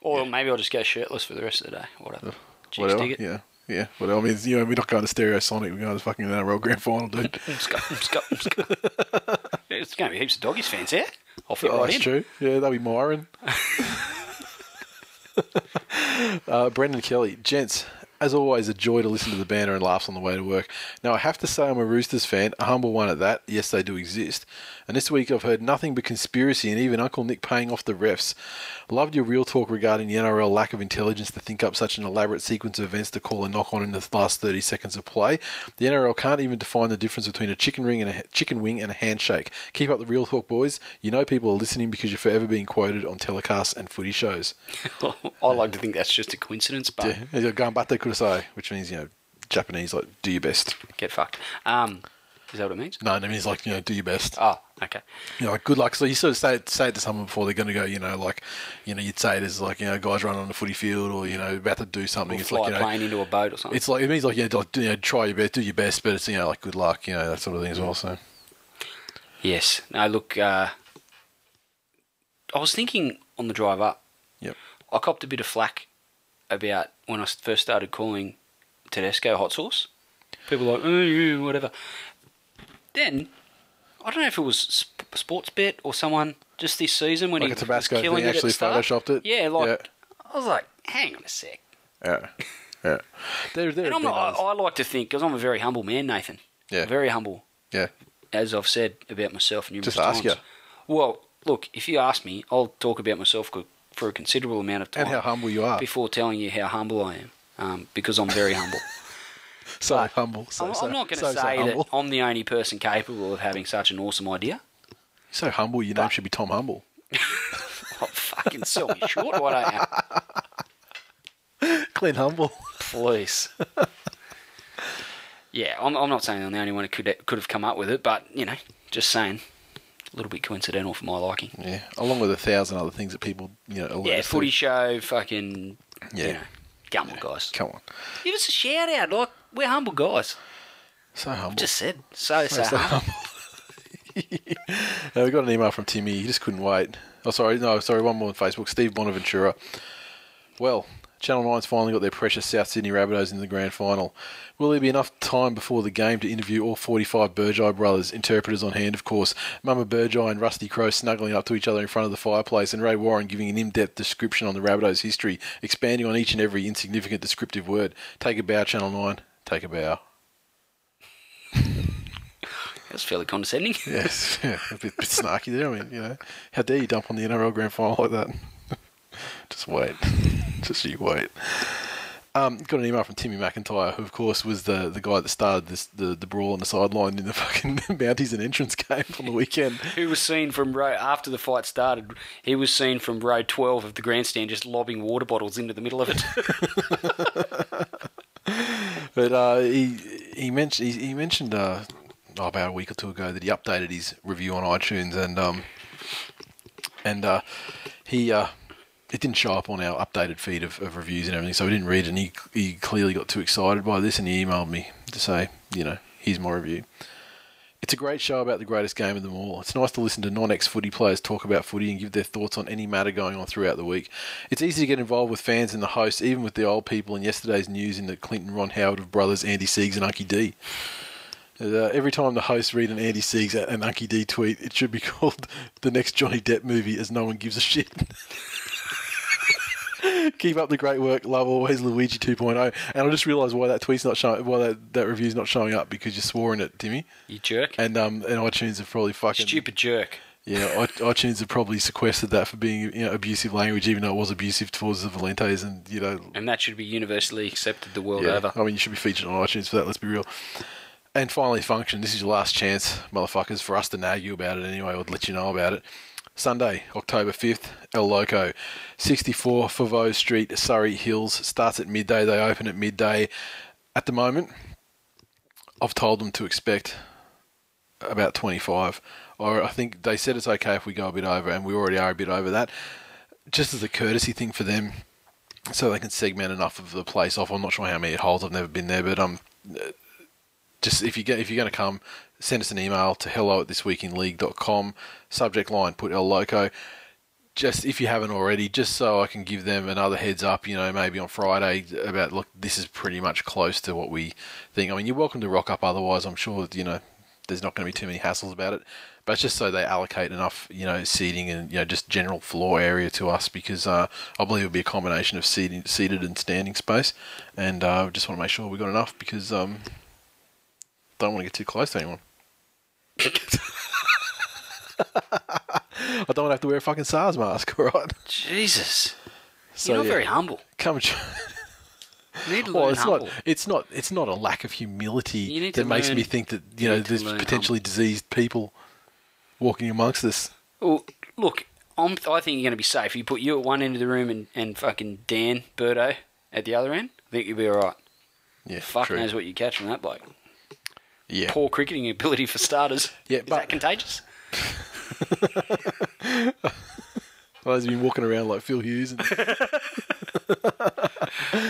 Or maybe I'll just go shirtless for the rest of the day. Whatever. Chicks Whatever. dig it. Yeah, yeah. Whatever. I mean, you know, we're not going to Stereosonic. We're going to fucking NRL Grand Final, dude. It's going to be heaps of doggies fans there. I'll fit Oh, right that's in. true. Yeah, that'll be Myron. uh, Brendan Kelly, gents. As always, a joy to listen to the banter and laughs on the way to work. Now, I have to say, I'm a Roosters fan, a humble one at that. Yes, they do exist. And this week, I've heard nothing but conspiracy and even Uncle Nick paying off the refs. Loved your real talk regarding the NRL lack of intelligence to think up such an elaborate sequence of events to call a knock on in the last 30 seconds of play. The NRL can't even define the difference between a chicken ring and a chicken wing and a handshake. Keep up the real talk, boys. You know people are listening because you're forever being quoted on telecasts and footy shows. I like to think that's just a coincidence, but Yeah, ganbatte kudasai, which means you know Japanese like do your best. get fucked. Um, is that what it means? No, it means like you know do your best. Oh, okay. You know, like good luck. So you sort of say it, say it to someone before they're going to go. You know, like you know you'd say it as like you know guys running on the footy field or you know about to do something. Or it's fly like you a know. plane into a boat or something. It's like it means like yeah, like, you know, try your best, do your best, but it's you know like good luck, you know that sort of thing as well. So Yes. Now look, uh, I was thinking on the drive up, yep, I copped a bit of flack about when I first started calling Tedesco hot sauce. People were like, oh, whatever. Then, I don't know if it was sp- sports bet or someone just this season when Like he a Tabasco was killing thing, it at actually the start. photoshopped it? Yeah, like Yeah. I was like, hang on a sec. yeah, yeah. They're they're And I'm not. I, I like to think because I'm a very humble man, Nathan. Yeah. Very humble, yeah. as I've said about myself numerous Just ask times. you. Well, look, if you ask me, I'll talk about myself for a considerable amount of time. And how humble you are. Before telling you how humble I am, um, because I'm very humble. So But humble. So, I'm, so, I'm not going to so, so say that. I'm the only person capable of having such an awesome idea. So humble. Your name should be Tom Humble. Oh, fucking sell me short, why don't you? Clint Humble. Please. yeah, I'm, I'm not saying I'm the only one who could could have come up with it, but you know, just saying, a little bit coincidental for my liking. Yeah, along with a thousand other things that people you know. Yeah, us to. footy show, fucking, Yeah. you know, come on, guys. Come on. Give us a shout out. Like, we're humble guys. So humble. Just said. So, so, so humble. we got an email from Timmy. He just couldn't wait. Oh, sorry. No, sorry. One more on Facebook. Steve Bonaventura. Well, Channel 9's finally got their precious South Sydney Rabbitohs in the grand final. Will there be enough time before the game to interview all 45 Burgeye brothers, interpreters on hand, of course, Mama Burgeye and Rusty Crowe snuggling up to each other in front of the fireplace, and Ray Warren giving an in-depth description on the Rabbitohs' history, expanding on each and every insignificant descriptive word. Take a bow, Channel 9. Take a bow. That's fairly condescending. Yes, yeah, a bit, bit snarky there. I mean, you know, how dare you dump on the NRL grand final like that? Just wait. Just you wait. Um, got an email from Timmy McIntyre, who of course was the, the guy that started this the, the brawl on the sideline in the fucking Mounties and entrance game on the weekend. Who was seen from row after the fight started? He was seen from row twelve of the grandstand, just lobbing water bottles into the middle of it. But uh, he he mentioned he, he mentioned uh, oh, about a week or two ago that he updated his review on iTunes and um and uh, he uh, it didn't show up on our updated feed of, of reviews and everything, so we didn't read it. And he he clearly got too excited by this, and he emailed me to say, you know, here's my review. It's a great show about the greatest game of them all. It's nice to listen to non ex footy players talk about footy and give their thoughts on any matter going on throughout the week. It's easy to get involved with fans and the hosts, even with the old people in yesterday's news in the Clinton Ron Howard of brothers Andy Siegs and Unky D. Uh, every time the hosts read an Andy Siegs and Unky D tweet, it should be called the next Johnny Depp movie as no one gives a shit. Keep up the great work. Love always Luigi 2.0. And I just realised why that tweet's not showing, why that, that review's not showing up because you swore in it, Timmy. you jerk. And um, and iTunes have probably fucking Stupid jerk. Yeah, iTunes have probably sequestered that for being you know abusive language, even though it was abusive towards the Valentes and you know. And that should be universally accepted the world Yeah, over. I mean, you should be featured on iTunes for that. Let's be real. And finally, function. This is your last chance, motherfuckers, for us to nag you about it anyway, or let you know about it. Sunday, October 5th, El Loco, 64 Foveaux Street, Surry Hills. Starts at midday. They open at midday. At the moment, I've told them to expect about 25. Or I think they said it's okay if we go a bit over, and we already are a bit over that. Just as a courtesy thing for them, so they can segment enough of the place off. I'm not sure how many it holds. I've never been there, but um, just if you get if you're going to come, send us an email to hello at thisweekinleague.com. Subject line: Put El Loco. Just if you haven't already, just so I can give them another heads up, you know, maybe on Friday about look, this is pretty much close to what we think. I mean, you're welcome to rock up. Otherwise, I'm sure you know there's not going to be too many hassles about it. But it's just so they allocate enough, you know, seating and you know just general floor area to us because uh, I believe it'll be a combination of seating, seated and standing space, and uh, just want to make sure we got enough because um, don't want to get too close to anyone. I don't want to have to wear a fucking SARS mask, all right? Jesus. So, You're not yeah, very humble. come. You need to Well, it's humble. not. It's not. It's not a lack of humility that makes learn- me think that you you know there's potentially diseased people walking amongst us. Well, look, I'm, I think you're going to be safe. You put you at one end of the room and, and fucking Dan Burdo at the other end. I think you'll be all right. Yeah, Fuck true. knows what you catch from that bloke. Yeah, Poor cricketing ability for starters. Yeah, Is but- that contagious? well, he's been walking around like Phil Hughes. And,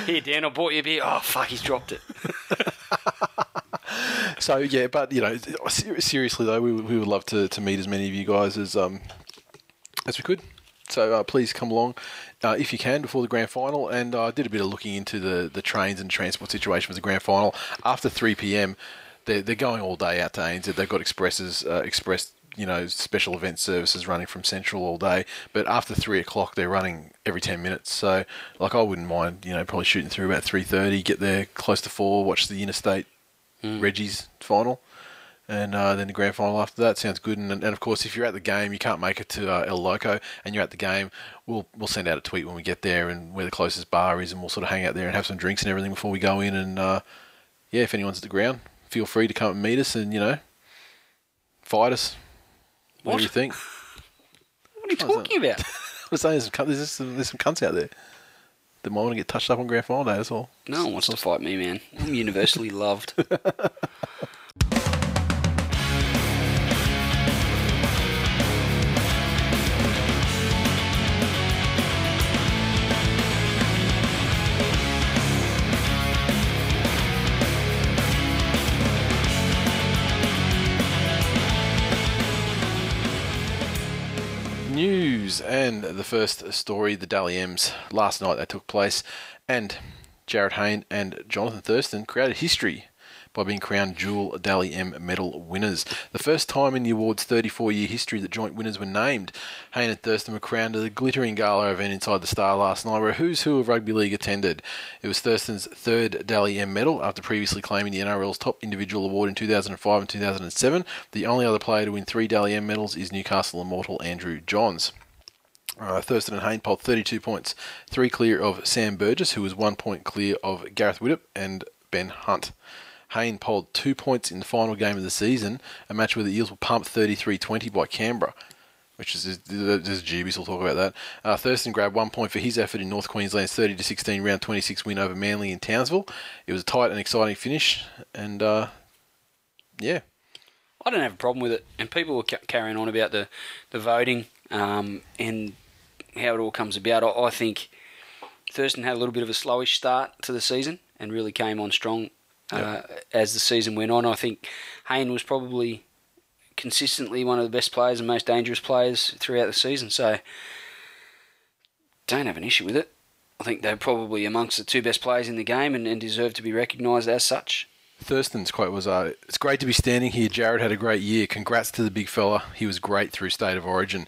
Here, Dan, I bought you a beer. Oh, fuck, he's dropped it. so yeah, but you know, ser- seriously though, we, would- we would love to, to meet as many of you guys as um as we could. So uh, please come along uh, if you can before the grand final. And uh, I did a bit of looking into the, the trains and transport situation for the grand final. After 3 p.m., they're, they're going all day out to ANZ. They've got expresses, uh, express, you know, special event services running from Central all day. But after 3 o'clock, they're running every 10 minutes. So, like, I wouldn't mind, you know, probably shooting through about 3.30, get there close to 4, watch the interstate Reggie's final and uh, then the grand final after that sounds good. And, and of course, if you're at the game, you can't make it to uh, El Loco, and you're at the game, we'll we'll send out a tweet when we get there and where the closest bar is, and we'll sort of hang out there and have some drinks and everything before we go in. And uh, yeah, if anyone's at the ground, feel free to come and meet us and you know, fight us. What, What? do you think? What are you talking about? I'm saying there's some, there's some there's some cunts out there that might want to get touched up on grand final day. That's all. No one wants to fight me, man. I'm universally loved. news and the first story, the Dally M's last night that took place, and Jarryd Hayne and Jonathan Thurston created history by being crowned dual Dally M medal winners. The first time in the award's 34 year history that joint winners were named. Hayne and Thurston were crowned at a glittering gala event inside the Star last night where a who's who of rugby league attended. It was Thurston's third Dally M medal after previously claiming the NRL's top individual award in 2005 and 2007. The only other player to win three Dally M medals is Newcastle immortal Andrew Johns. Uh, Thurston and Hayne polled 32 points, three clear of Sam Burgess, who was one point clear of Gareth Widdop and Ben Hunt. Hayne polled two points in the final game of the season, a match where the Eels were pumped 33-20 by Canberra, which is there's dubious. We'll talk about that. Uh, Thurston grabbed one point for his effort in North Queensland's 30 to 16 round 26 win over Manly in Townsville. It was a tight and exciting finish, and uh, yeah, I don't have a problem with it. And people were ca- carrying on about the the voting um, and how it all comes about. I, I think Thurston had a little bit of a slowish start to the season and really came on strong uh, as the season went on. I think Hayne was probably consistently one of the best players and most dangerous players throughout the season. So don't have an issue with it. I think they're probably amongst the two best players in the game and, and deserve to be recognised as such. Thurston's quote was, uh, "It's great to be standing here. Jarryd had a great year. Congrats to the big fella. He was great through State of Origin."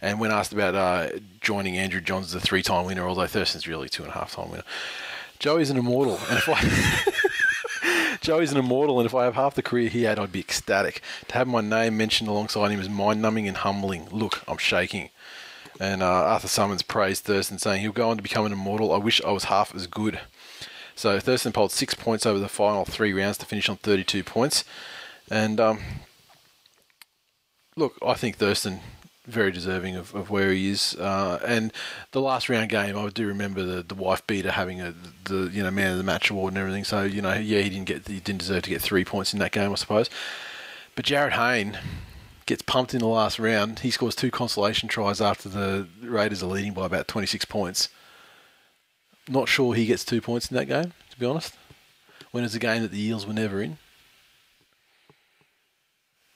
And when asked about uh, joining Andrew Johns as a three-time winner, although Thurston's really two and a half-time winner, Joey's an immortal. And if I Joey's an immortal, and if I have half the career he had, I'd be ecstatic. To have my name mentioned alongside him is mind-numbing and humbling. Look, I'm shaking. And uh, Arthur Summons praised Thurston, saying he'll go on to become an immortal. I wish I was half as good. So Thurston polled six points over the final three rounds to finish on 32 points. And um, look, I think Thurston very deserving of, of where he is. Uh, and the last round game, I do remember the, the wife beater having a the you know man of the match award and everything. So you know, yeah, he didn't get he didn't deserve to get three points in that game, I suppose. But Jarryd Hayne gets pumped in the last round. He scores two consolation tries after the Raiders are leading by about 26 points. Not sure he gets two points in that game, to be honest. When it's a game that the Eels were never in.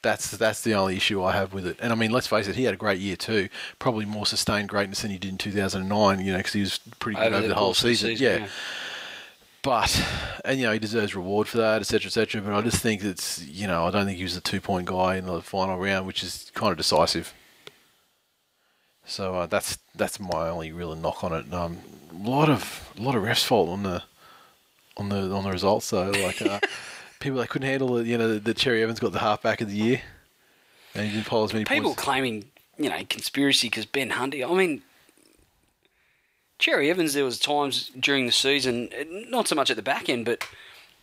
That's that's the only issue I have with it. And I mean, let's face it, he had a great year too. Probably more sustained greatness than he did in 2009. You know, because he was pretty good over, the, the whole season. season yeah. yeah. But and you know he deserves reward for that, etc., etc. But I just think it's you know I don't think he was the two point guy in the final round, which is kind of decisive. So uh, that's that's my only real knock on it. Um, a lot of a lot of refs fault on the on the on the results though. Like uh, people that couldn't handle it. You know, the, Cherry Evans got the halfback of the year, and he didn't poll as many people points. claiming you know conspiracy because Ben Hunty. I mean, Cherry Evans. There was times during the season, not so much at the back end, but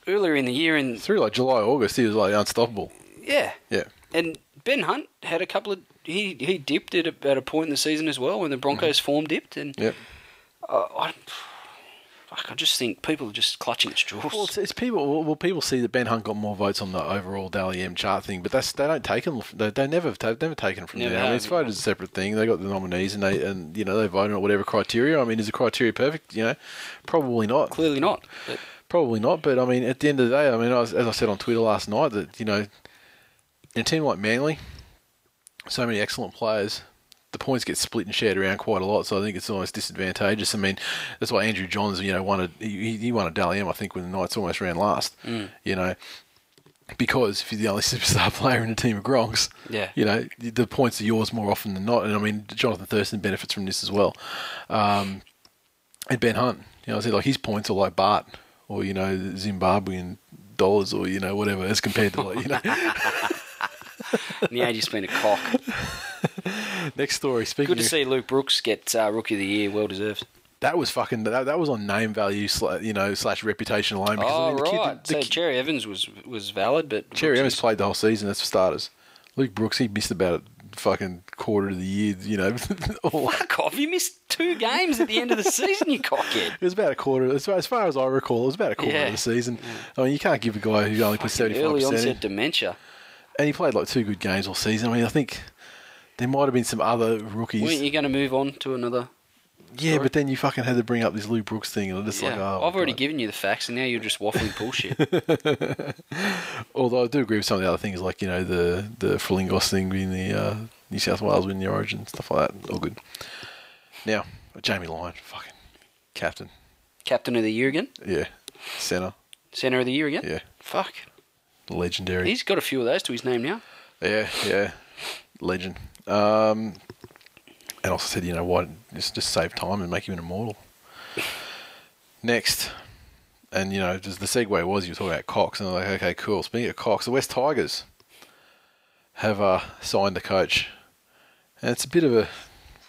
earlier in the year and through like July, August, he was like unstoppable. Yeah, yeah. And Ben Hunt had a couple of he he dipped at a, at a point in the season as well when the Broncos mm. form dipped and. Yeah. Uh, I, I just think people are just clutching at straws. Well, it's, it's people. Well, people see that Ben Hunt got more votes on the overall Dally M chart thing, but that's they don't take them. They, they never they've never taken from never there. I mean, it's voted as a separate thing. They got the nominees, and they and you know they voted on whatever criteria. I mean, is the criteria perfect? You know, probably not. Clearly not. But. Probably not. But I mean, at the end of the day, I mean, I was, as I said on Twitter last night, that you know, in a team like Manly, so many excellent players the points get split and shared around quite a lot, so I think it's almost disadvantageous. I mean, that's why Andrew Johns, you know, won a he, he won a Dally M, I think, when the Knights almost ran last. Mm. You know, because if you're the only superstar player in a team of Gronks, yeah, you know, the points are yours more often than not. And I mean, Jonathan Thurston benefits from this as well. Um, and Ben Hunt, you know, I said like his points are like Bart or you know Zimbabwean dollars or you know whatever as compared to like you know. yeah, just been a cock. Next story. Speaking Good to see Luke Brooks get uh, Rookie of the Year. Well deserved. That was fucking. That, that was on name value, you know, slash reputation alone. Because, oh I mean, right. Kid, the, the so Cherry Evans was was valid, but Cherry Brooks Evans is... played the whole season. That's for starters. Luke Brooks, he missed about a fucking quarter of the year. You know, fuck off! You missed two games at the end of the season. You cockhead. It was about a quarter. As far, as far as I recall, it was about a quarter yeah. of the season. I mean, you can't give a guy who only put seventy five percent. Early onset dementia. And he played like two good games all season. I mean, I think there might have been some other rookies. Weren't you going to move on to another? Yeah, story? but then you fucking had to bring up this Lou Brooks thing, and I'm just yeah, like, oh. I've already God. given you the facts, and now you're just waffling bullshit. Although I do agree with some of the other things, like you know the the Frilingos thing being the uh, New South Wales winning the Origin stuff like that. All good. Now, Jamie Lyon, fucking captain. Captain of the year again? Yeah. Centre. Centre of the year again? Yeah. Fuck. legendary. He's got a few of those to his name now. Yeah, yeah, legend. Um, and also said, you know what, just just save time and make him an immortal. Next, and you know, just the segue was you were talking about Cox, and I'm like, okay, cool. Speaking of Cox, the West Tigers have uh, signed a coach, and it's a bit of a,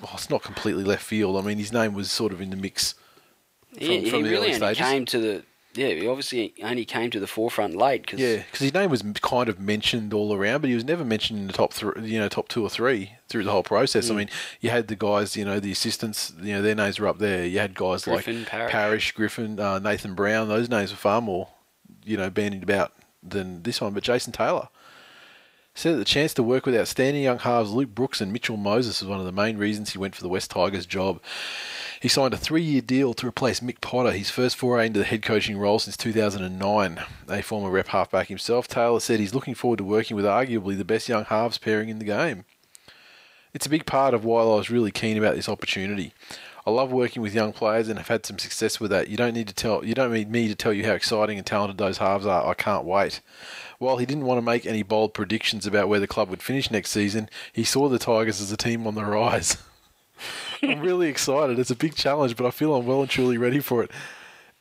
well, it's not completely left field. I mean, his name was sort of in the mix. He, From- from he the really early only stages? came to the yeah. He obviously only came to the forefront late because Yeah, because his name was kind of mentioned all around, but he was never mentioned in the top three, you know, top two or three through the whole process. I mean, you had the guys, you know, the assistants, you know, their names were up there. You had guys Griffin, like Parrish. Griffin, uh, Nathan Brown. Those names were far more, you know, bandied about than this one. But Jason Taylor said that the chance to work with outstanding young halves Luke Brooks and Mitchell Moses was one of the main reasons he went for the West Tigers job. He signed a three-year deal to replace Mick Potter, his first foray into the head coaching role since 2009. A former rep halfback himself, Taylor said he's looking forward to working with arguably the best young halves pairing in the game. It's a big part of why I was really keen about this opportunity. I love working with young players and have had some success with that. You don't need to tell you don't need me to tell you how exciting and talented those halves are. I can't wait. While he didn't want to make any bold predictions about where the club would finish next season, he saw the Tigers as a team on the rise. I'm really excited. It's a big challenge, but I feel I'm well and truly ready for it.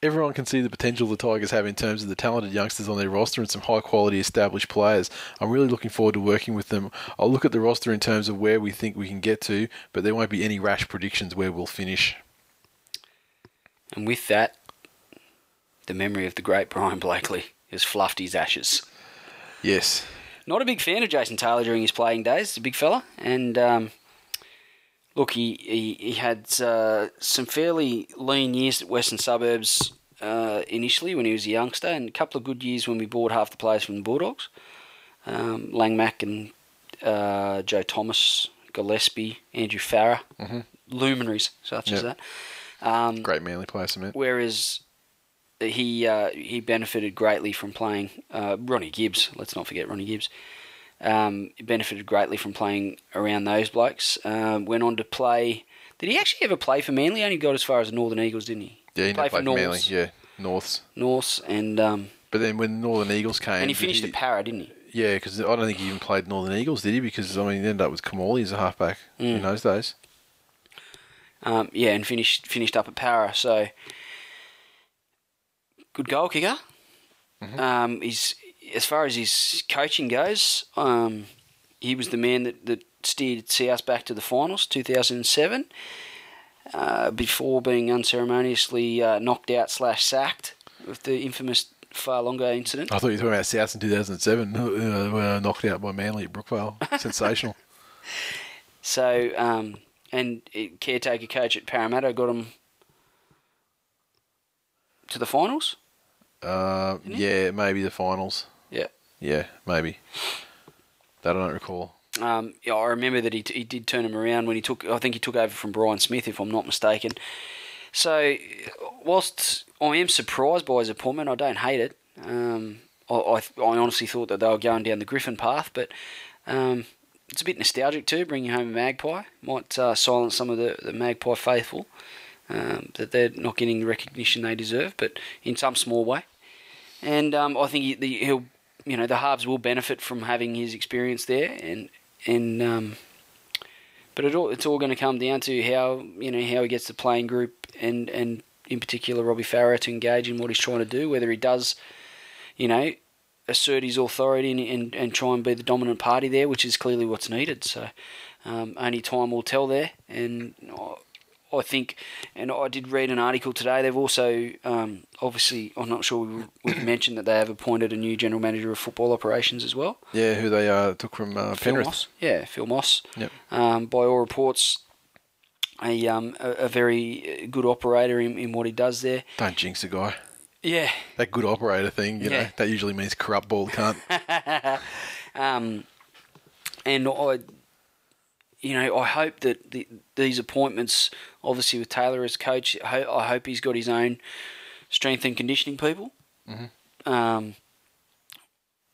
Everyone can see the potential the Tigers have in terms of the talented youngsters on their roster and some high quality established players. I'm really looking forward to working with them. I'll look at the roster in terms of where we think we can get to, but there won't be any rash predictions where we'll finish. and with that, the memory of the great Brian Blakely has fluffed his ashes. Yes. Not a big fan of Jason Taylor during his playing days. He's a big fella, and um, look, he he, he had uh, some fairly lean years at Western Suburbs uh, initially when he was a youngster, and a couple of good years when we bought half the players from the Bulldogs. Um, Langmack and uh, Joe Thomas, Gillespie, Andrew Farrar, luminaries such as that. Um, Great manly player, cement. whereas he uh, he benefited greatly from playing uh, Ronnie Gibbs. Let's not forget Ronnie Gibbs. Um, he benefited greatly from playing around those blokes. Um, went on to play. Did he actually ever play for Manly? Only got as far as the Northern Eagles, didn't he? Yeah, he Played played for Manly. Norths. Yeah, Norths. Norths and um, But then when Northern Eagles came, and he finished at Para, didn't he? Yeah, because I don't think he even played Northern Eagles, did he? Because I mean, he ended up with Kamali as a halfback in those days. Um, yeah, and finished finished up at Para. So good goal kicker. Um, he's as far as his coaching goes, um, he was the man that, that steered us back to the finals, two thousand and seven. Uh, before being unceremoniously uh, knocked out slash sacked with the infamous Fa'alogo incident. I thought you were talking about South in 2007, uh, were knocked out by Manly at Brookvale. Sensational. So, um, and caretaker coach at Parramatta got him to the finals. Uh, yeah, maybe the finals. Yeah. Yeah, maybe. That I don't recall. Um, yeah, I remember that he, he did turn him around when he took. I think he took over from Brian Smith, if I'm not mistaken. So, whilst I am surprised by his appointment, I don't hate it. Um, I, I, I honestly thought that they were going down the Griffin path, but um, it's a bit nostalgic too, bringing home a Magpie. Might uh, silence some of the, the Magpie faithful um, that they're not getting the recognition they deserve, but in some small way. And um, I think he, the, he'll, you know, the halves will benefit from having his experience there, and and um, but it all it's all going to come down to how you know how he gets the playing group and and in particular Robbie Farah to engage in what he's trying to do, whether he does, you know, assert his authority and and, and try and be the dominant party there, which is clearly what's needed. So um, only time will tell there, and. I- think, and I did read an article today. They've also, um, obviously, I'm not sure we- mentioned that they have appointed a new general manager of football operations as well. Yeah, who they uh, took from uh, Phil Penrith. Moss. Yeah, Phil Moss. Yep. Um, by all reports, a, um, a, a very good operator in, in what he does there. Don't jinx the guy. Yeah. That good operator thing, you know, that usually means corrupt bald cunt. Um, and I, you know, I hope that the, these appointments, obviously with Taylor as coach, I, hope he's got his own strength and conditioning people. Um,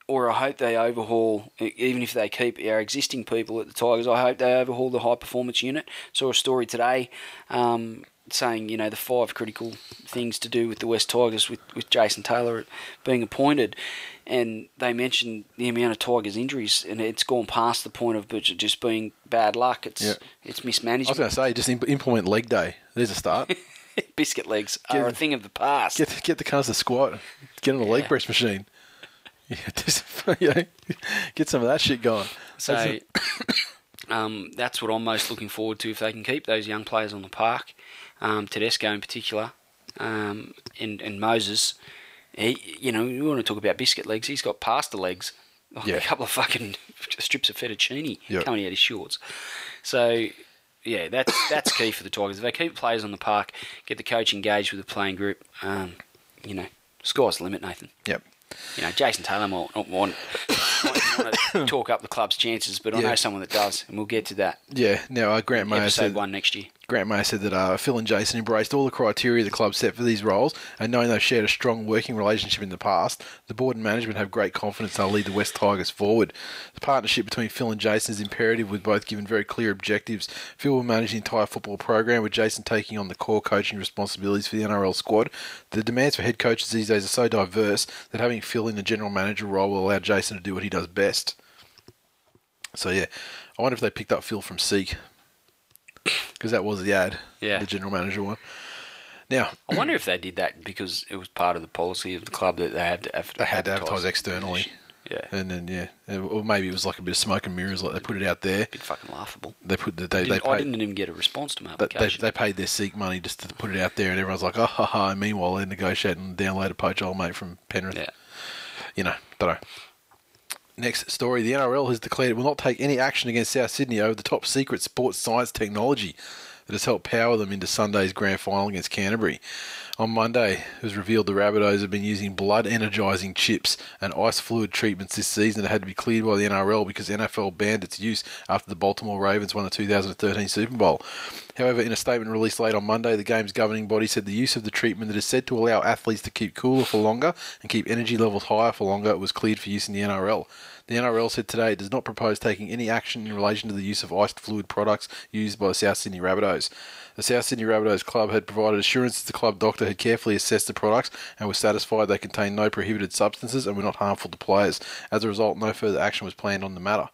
or I hope they overhaul, even if they keep our existing people at the Tigers, I hope they overhaul the high performance unit. Saw a story today um, saying you know the five critical things to do with the West Tigers with, with Jason Taylor being appointed, and they mentioned the amount of Tigers injuries, and it's gone past the point of just being bad luck. It's Yeah. it's I was going to say, just imp- implement leg day. There's a start. Biscuit legs Get- are a thing of the past. get get the cars to squat. Get on the leg press machine. Yeah, just you know, get some of that shit going. So That's um, that's what I'm most looking forward to if they can keep those young players on the park. Um, Tedesco in particular, um, and, and Moses. He, you know, you want to talk about biscuit legs. He's got pasta legs, like Yeah. a couple of fucking strips of fettuccine Yep. coming out of his shorts. So, yeah, that's that's key for the Tigers. If they keep players on the park, get the coach engaged with the playing group, um, you know, sky's the limit, Nathan. Yep. You know, Jason Taylor might not want, want to talk up the club's chances, but I Yeah. know someone that does, and we'll get to that Yeah. Now, uh, Grant Mayer episode said one next year. Grant Mayer said that uh, Phil and Jason embraced all the criteria the club set for these roles, and knowing they've shared a strong working relationship in the past, the board and management have great confidence they'll lead the West Tigers forward. The partnership between Phil and Jason is imperative, with both given very clear objectives. Phil will manage the entire football program, with Jason taking on the core coaching responsibilities for the NRL squad. The demands for head coaches these days are so diverse that having Phil in the general manager role will allow Jason to do what he does best. So yeah, I wonder if they picked up Phil from Seek because that was the ad, Yeah. the general manager one. Now I wonder if they did that because it was part of the policy of the club that they had to advertise. they had to advertise externally, Yeah, and then yeah, or maybe it was like a bit of smoke and mirrors, like they put it out there. bit fucking laughable. They put the, they they Didn't- I paid, didn't even get a response to my but they, they paid their Seek money just to put it out there, and everyone's like, oh ha ha. And meanwhile, they're negotiating and download a poach old mate from Penrith. yeah. you know, don't know. Next story: The NRL has declared it will not take any action against South Sydney over the top secret sports science technology that has helped power them into Sunday's grand final against Canterbury. On Monday, it was revealed the Rabbitohs have been using blood energising chips and ice fluid treatments this season that had to be cleared by the NRL because the NFL banned its use after the Baltimore Ravens won the 2013 Super Bowl. However, in a statement released late on Monday, the game's governing body said the use of the treatment that is said to allow athletes to keep cooler for longer and keep energy levels higher for longer was cleared for use in the NRL. The NRL said today it does not propose taking any action in relation to the use of iced fluid products used by South Sydney Rabbitohs. The South Sydney Rabbitohs club had provided assurances the club doctor had carefully assessed the products and was satisfied they contained no prohibited substances and were not harmful to players. As a result, no further action was planned on the matter.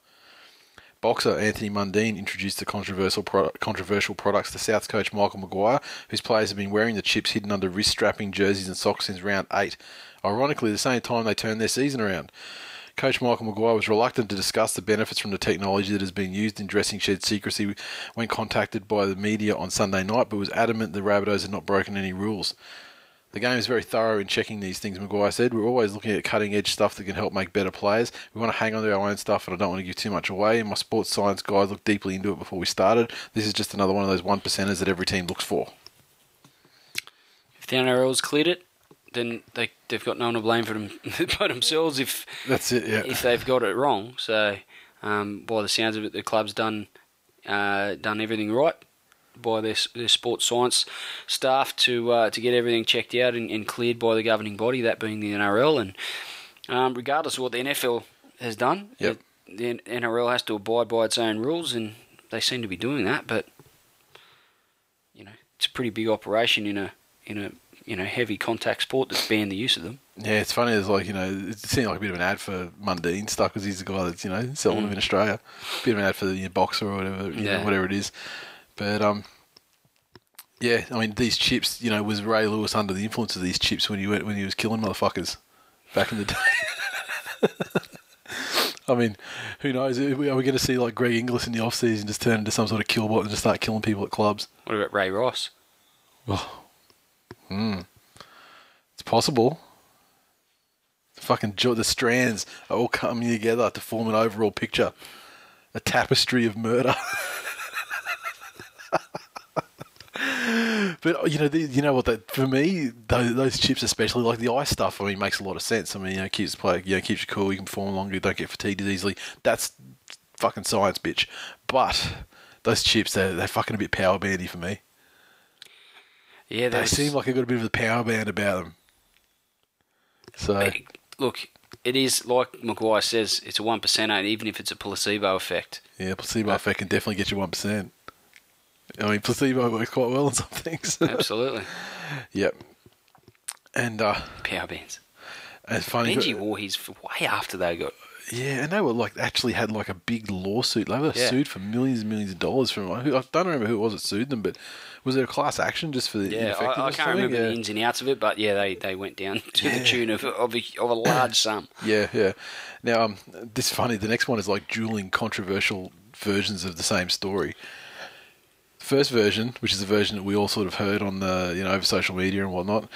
Boxer Anthony Mundine introduced the controversial controversial products to South coach Michael Maguire, whose players have been wearing the chips hidden under wrist strapping jerseys and socks since round eight. Ironically, the same time they turned their season around. Coach Michael Maguire was reluctant to discuss the benefits from the technology that has been used in dressing shed secrecy when contacted by the media on Sunday night, but was adamant the Rabbitohs had not broken any rules. The game is very thorough in checking these things, Maguire said. We're always looking at cutting edge stuff that can help make better players. We want to hang on to our own stuff, and I don't want to give too much away. And my sports science guys looked deeply into it before we started. This is just another one of those one percenters that every team looks for. If the NRL's cleared it, then they they've got no one to blame for them but themselves if That's it, yeah. if they've got it wrong. So, um, by the sounds of it, the club's done uh, done everything right by their, their sports science staff to uh, to get everything checked out and, and cleared by the governing body, that being the NRL. And um, regardless of what the NFL has done, Yep. it- the NRL has to abide by its own rules, and they seem to be doing that. But you know, it's a pretty big operation in a in a you know heavy contact sport that's banned the use of them. Yeah, it's funny. It's like you know, it seemed like a bit of an ad for Mundine stuff because he's the guy that's you know selling them in Australia. bit of an ad for the you know, boxer or whatever, you Yeah. know, whatever it is. But um, yeah, I mean these chips. You know, was Ray Lewis under the influence of these chips when he went when he was killing motherfuckers back in the day? I mean, who knows? Are we, going to see like Greg Inglis in the off season just turn into some sort of killbot and just start killing people at clubs? What about Ray Ross? Hmm. It's possible. The fucking jo- the strands are all coming together to form an overall picture, a tapestry of murder. but you know, the, you know what? That for me, those, those chips, especially like the ice stuff, I mean, makes a lot of sense. I mean, you know, keeps play, you know, keeps you cool. You can perform longer. You don't get fatigued as easily. That's fucking science, bitch. But those chips, they're, they're fucking a bit power bandy for me. Yeah, They that's, seem like they've got a bit of a power band about them. So look. It is like Maguire says, it's a one percenter, and even if it's a placebo effect, yeah, placebo effect can definitely get you one percent. I mean, placebo works quite well on some things. Absolutely. yep. And uh, Power bands. and funny. Benji wore his way after they got. Yeah, and they were like actually had like a big lawsuit. They were Yeah. sued for millions and millions of dollars from. I don't remember who it was that sued them, but was it a class action just for the Yeah, I, I can't remember the ins and outs of it, but yeah, they, they went down to the tune of of a, of a large sum. Yeah, yeah. Now, um, this is funny. The next one is like dueling controversial versions of the same story. First version, which is the version that we all sort of heard on the you know over social media and whatnot,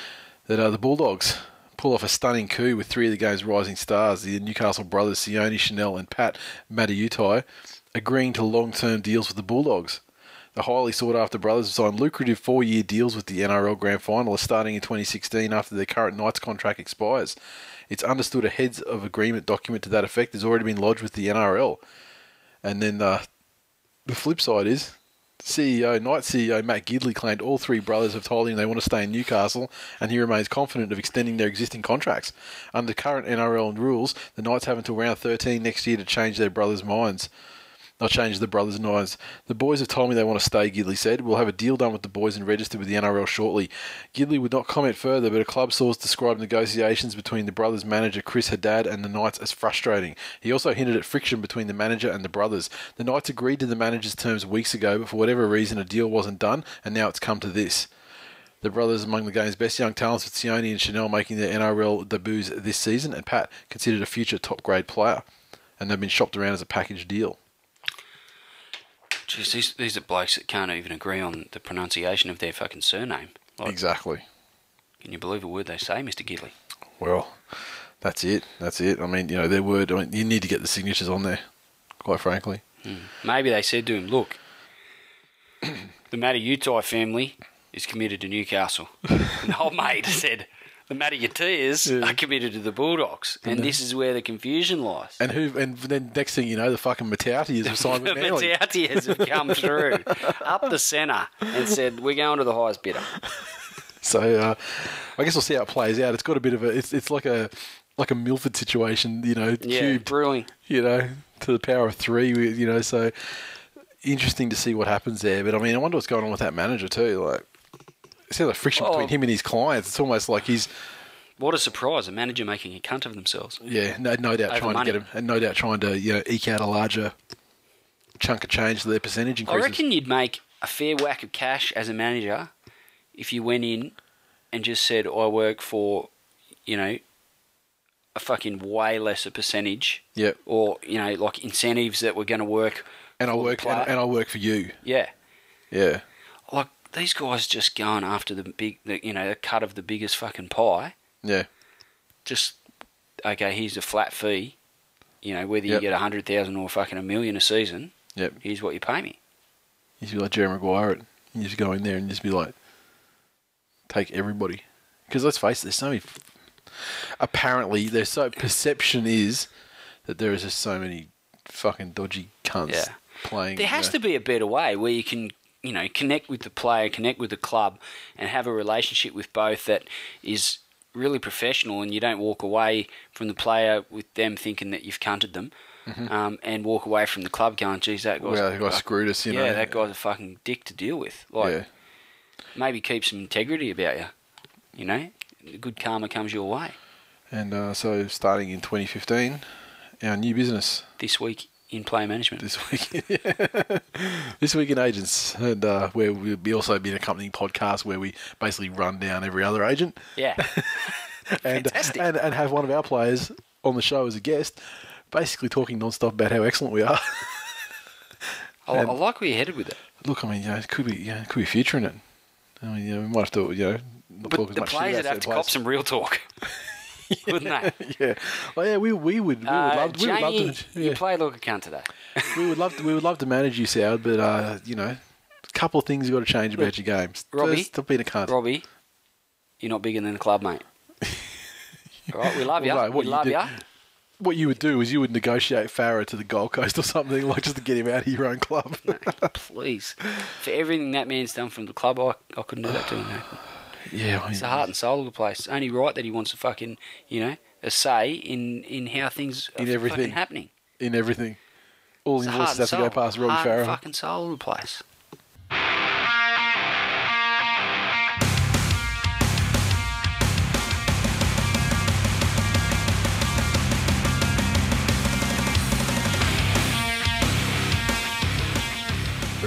that are the Bulldogs pull off a stunning coup with three of the game's rising stars, the Newcastle brothers Sione Chanel and Pat Mata'utia, agreeing to long-term deals with the Bulldogs. The highly sought-after brothers have signed lucrative four-year deals with the NRL Grand Finalists starting in 2016 after their current Knights contract expires. It's understood a heads of agreement document to that effect has already been lodged with the NRL. And then uh, the flip side is CEO, Knight CEO Matt Gidley claimed all three brothers have told him they want to stay in Newcastle and he remains confident of extending their existing contracts. Under current NRL rules, the Knights have until round 13 next year to change their brothers' minds. Not change the brothers' minds. The boys have told me they want to stay, Gidley said. We'll have a deal done with the boys and registered with the NRL shortly. Gidley would not comment further, but a club source described negotiations between the brothers' manager Chris Haddad and the Knights as frustrating. He also hinted at friction between the manager and the brothers. The Knights agreed to the manager's terms weeks ago, but for whatever reason, a deal wasn't done, and now it's come to this. The brothers among the game's best young talents, with Sione and Chanel making their NRL debuts this season, and Pat considered a future top grade player, and they've been shopped around as a package deal. Jeez, these, these are blokes that can't even agree on the pronunciation of their fucking surname. Like, Exactly. Can you believe a word they say, Mr. Gidley? Well, that's it. That's it. I mean, you know, their word. I mean, you need to get the signatures on there. Quite frankly. Hmm. Maybe they said to him, look, the Matiutai family is committed to Newcastle. and the old mate said, the Matiutias Yeah. are committed to the Bulldogs. And this is where the confusion lies. And who? And then next thing you know, the fucking Matauti has signed Manly. Matiutias have come through up the centre and said, we're going to the highest bidder. So uh, I guess we'll see how it plays out. It's got a bit of a. It's it's like a like a Milford situation, you know, Yeah, cubed, brewing. you know, to the power of three. You know, so interesting to see what happens there. But I mean, I wonder what's going on with that manager too. Like, it's like friction Oh. between him and his clients. It's almost like he's What a surprise, a manager making a cunt of themselves. Yeah, no, no doubt Over trying money. to get him, and no doubt trying to you know eke out a larger chunk of change to their percentage I reckon you'd make a fair whack of cash as a manager if you went in and just said, I work for, you know, a fucking way lesser percentage. Yeah. Or, you know, like incentives that were going to work. and I work and, and I work for you. Yeah. Yeah, these guys just going after the big, the, you know, the cut of the biggest fucking pie. yeah, Just, okay, here's a flat fee. You know, whether you get a hundred thousand or fucking a million a season, yep. here's what you pay me. You should be like Jerry Maguire, it. You just go in there and just be like, take everybody. Because let's face it, there's so many. Apparently, there's so perception is that there is just so many fucking dodgy cunts Yeah. playing. There has to be a better way where you can, you know, connect with the player, connect with the club, and have a relationship with both that is really professional, and you don't walk away from the player with them thinking that you've cunted them, um, and walk away from the club going, "Geez, that guy's Well, that guy screwed us, you yeah, know. that guy's a fucking dick to deal with." Like, yeah. maybe keep some integrity about you. You know, good karma comes your way. And uh, so, starting in 2015, our new business This week in play management. this week. this week in agents, and uh, where we'll be also be an accompanying podcast where we basically run down every other agent yeah, and, Fantastic. and and have one of our players on the show as a guest, basically talking non-stop about how excellent we are. I, I like where you're headed with it. Look, I mean, you know, it could be, you know, it could be future in it. I mean, you know, we might have to, you know, But as the players would have to cop some real talk, wouldn't they? yeah, well, yeah, we we would we would Uh, love we would love to you yeah, played like a cunt today. we would love to, we would love to manage you, Soud, but uh, you know, a couple of things you got to change about your games. Robbie, First, stop being a cunt. Robbie, you're not bigger than the club, mate. All right, we love you. Well, no, what we you love did- you. what you would do is you would negotiate Farah to the Gold Coast or something, like just to get him out of your own club. Please, for everything that man's done from the club, I, I couldn't do that to him. Yeah, it's the heart and soul of the place. It's only right that he wants a fucking you know a say in in how things in everything happening in everything. All the voices have soul. to go past Robbie heart Farah. Fucking soul of the place.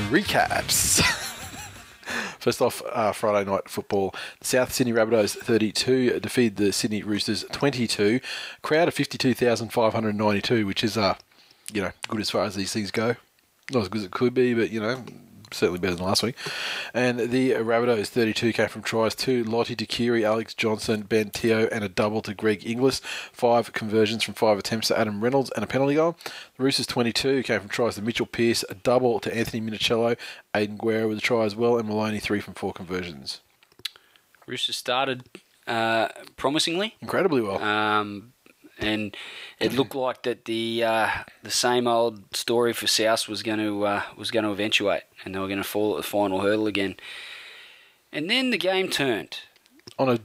Recaps. First off, uh, Friday night football. South Sydney Rabbitohs 32 defeated the Sydney Roosters 22. Crowd of 52,592, which is, uh, you know, good as far as these things go. Not as good as it could be, but, you know, certainly better than last week. And the Rabbitohs 32 came from tries to Lote Tuqiri, Alex Johnson, Ben Teo, and a double to Greg Inglis. Five conversions from five attempts to Adam Reynolds and a penalty goal. The Roosters 22 came from tries to Mitchell Pearce, a double to Anthony Minichiello, Aidan Guerra with a try as well, and Maloney three from four conversions. Roosters started uh, promisingly. Incredibly well. Um, and it looked like that the uh, the same old story for South was going to uh, was going to eventuate, and they were going to fall at the final hurdle again. And then the game turned. On a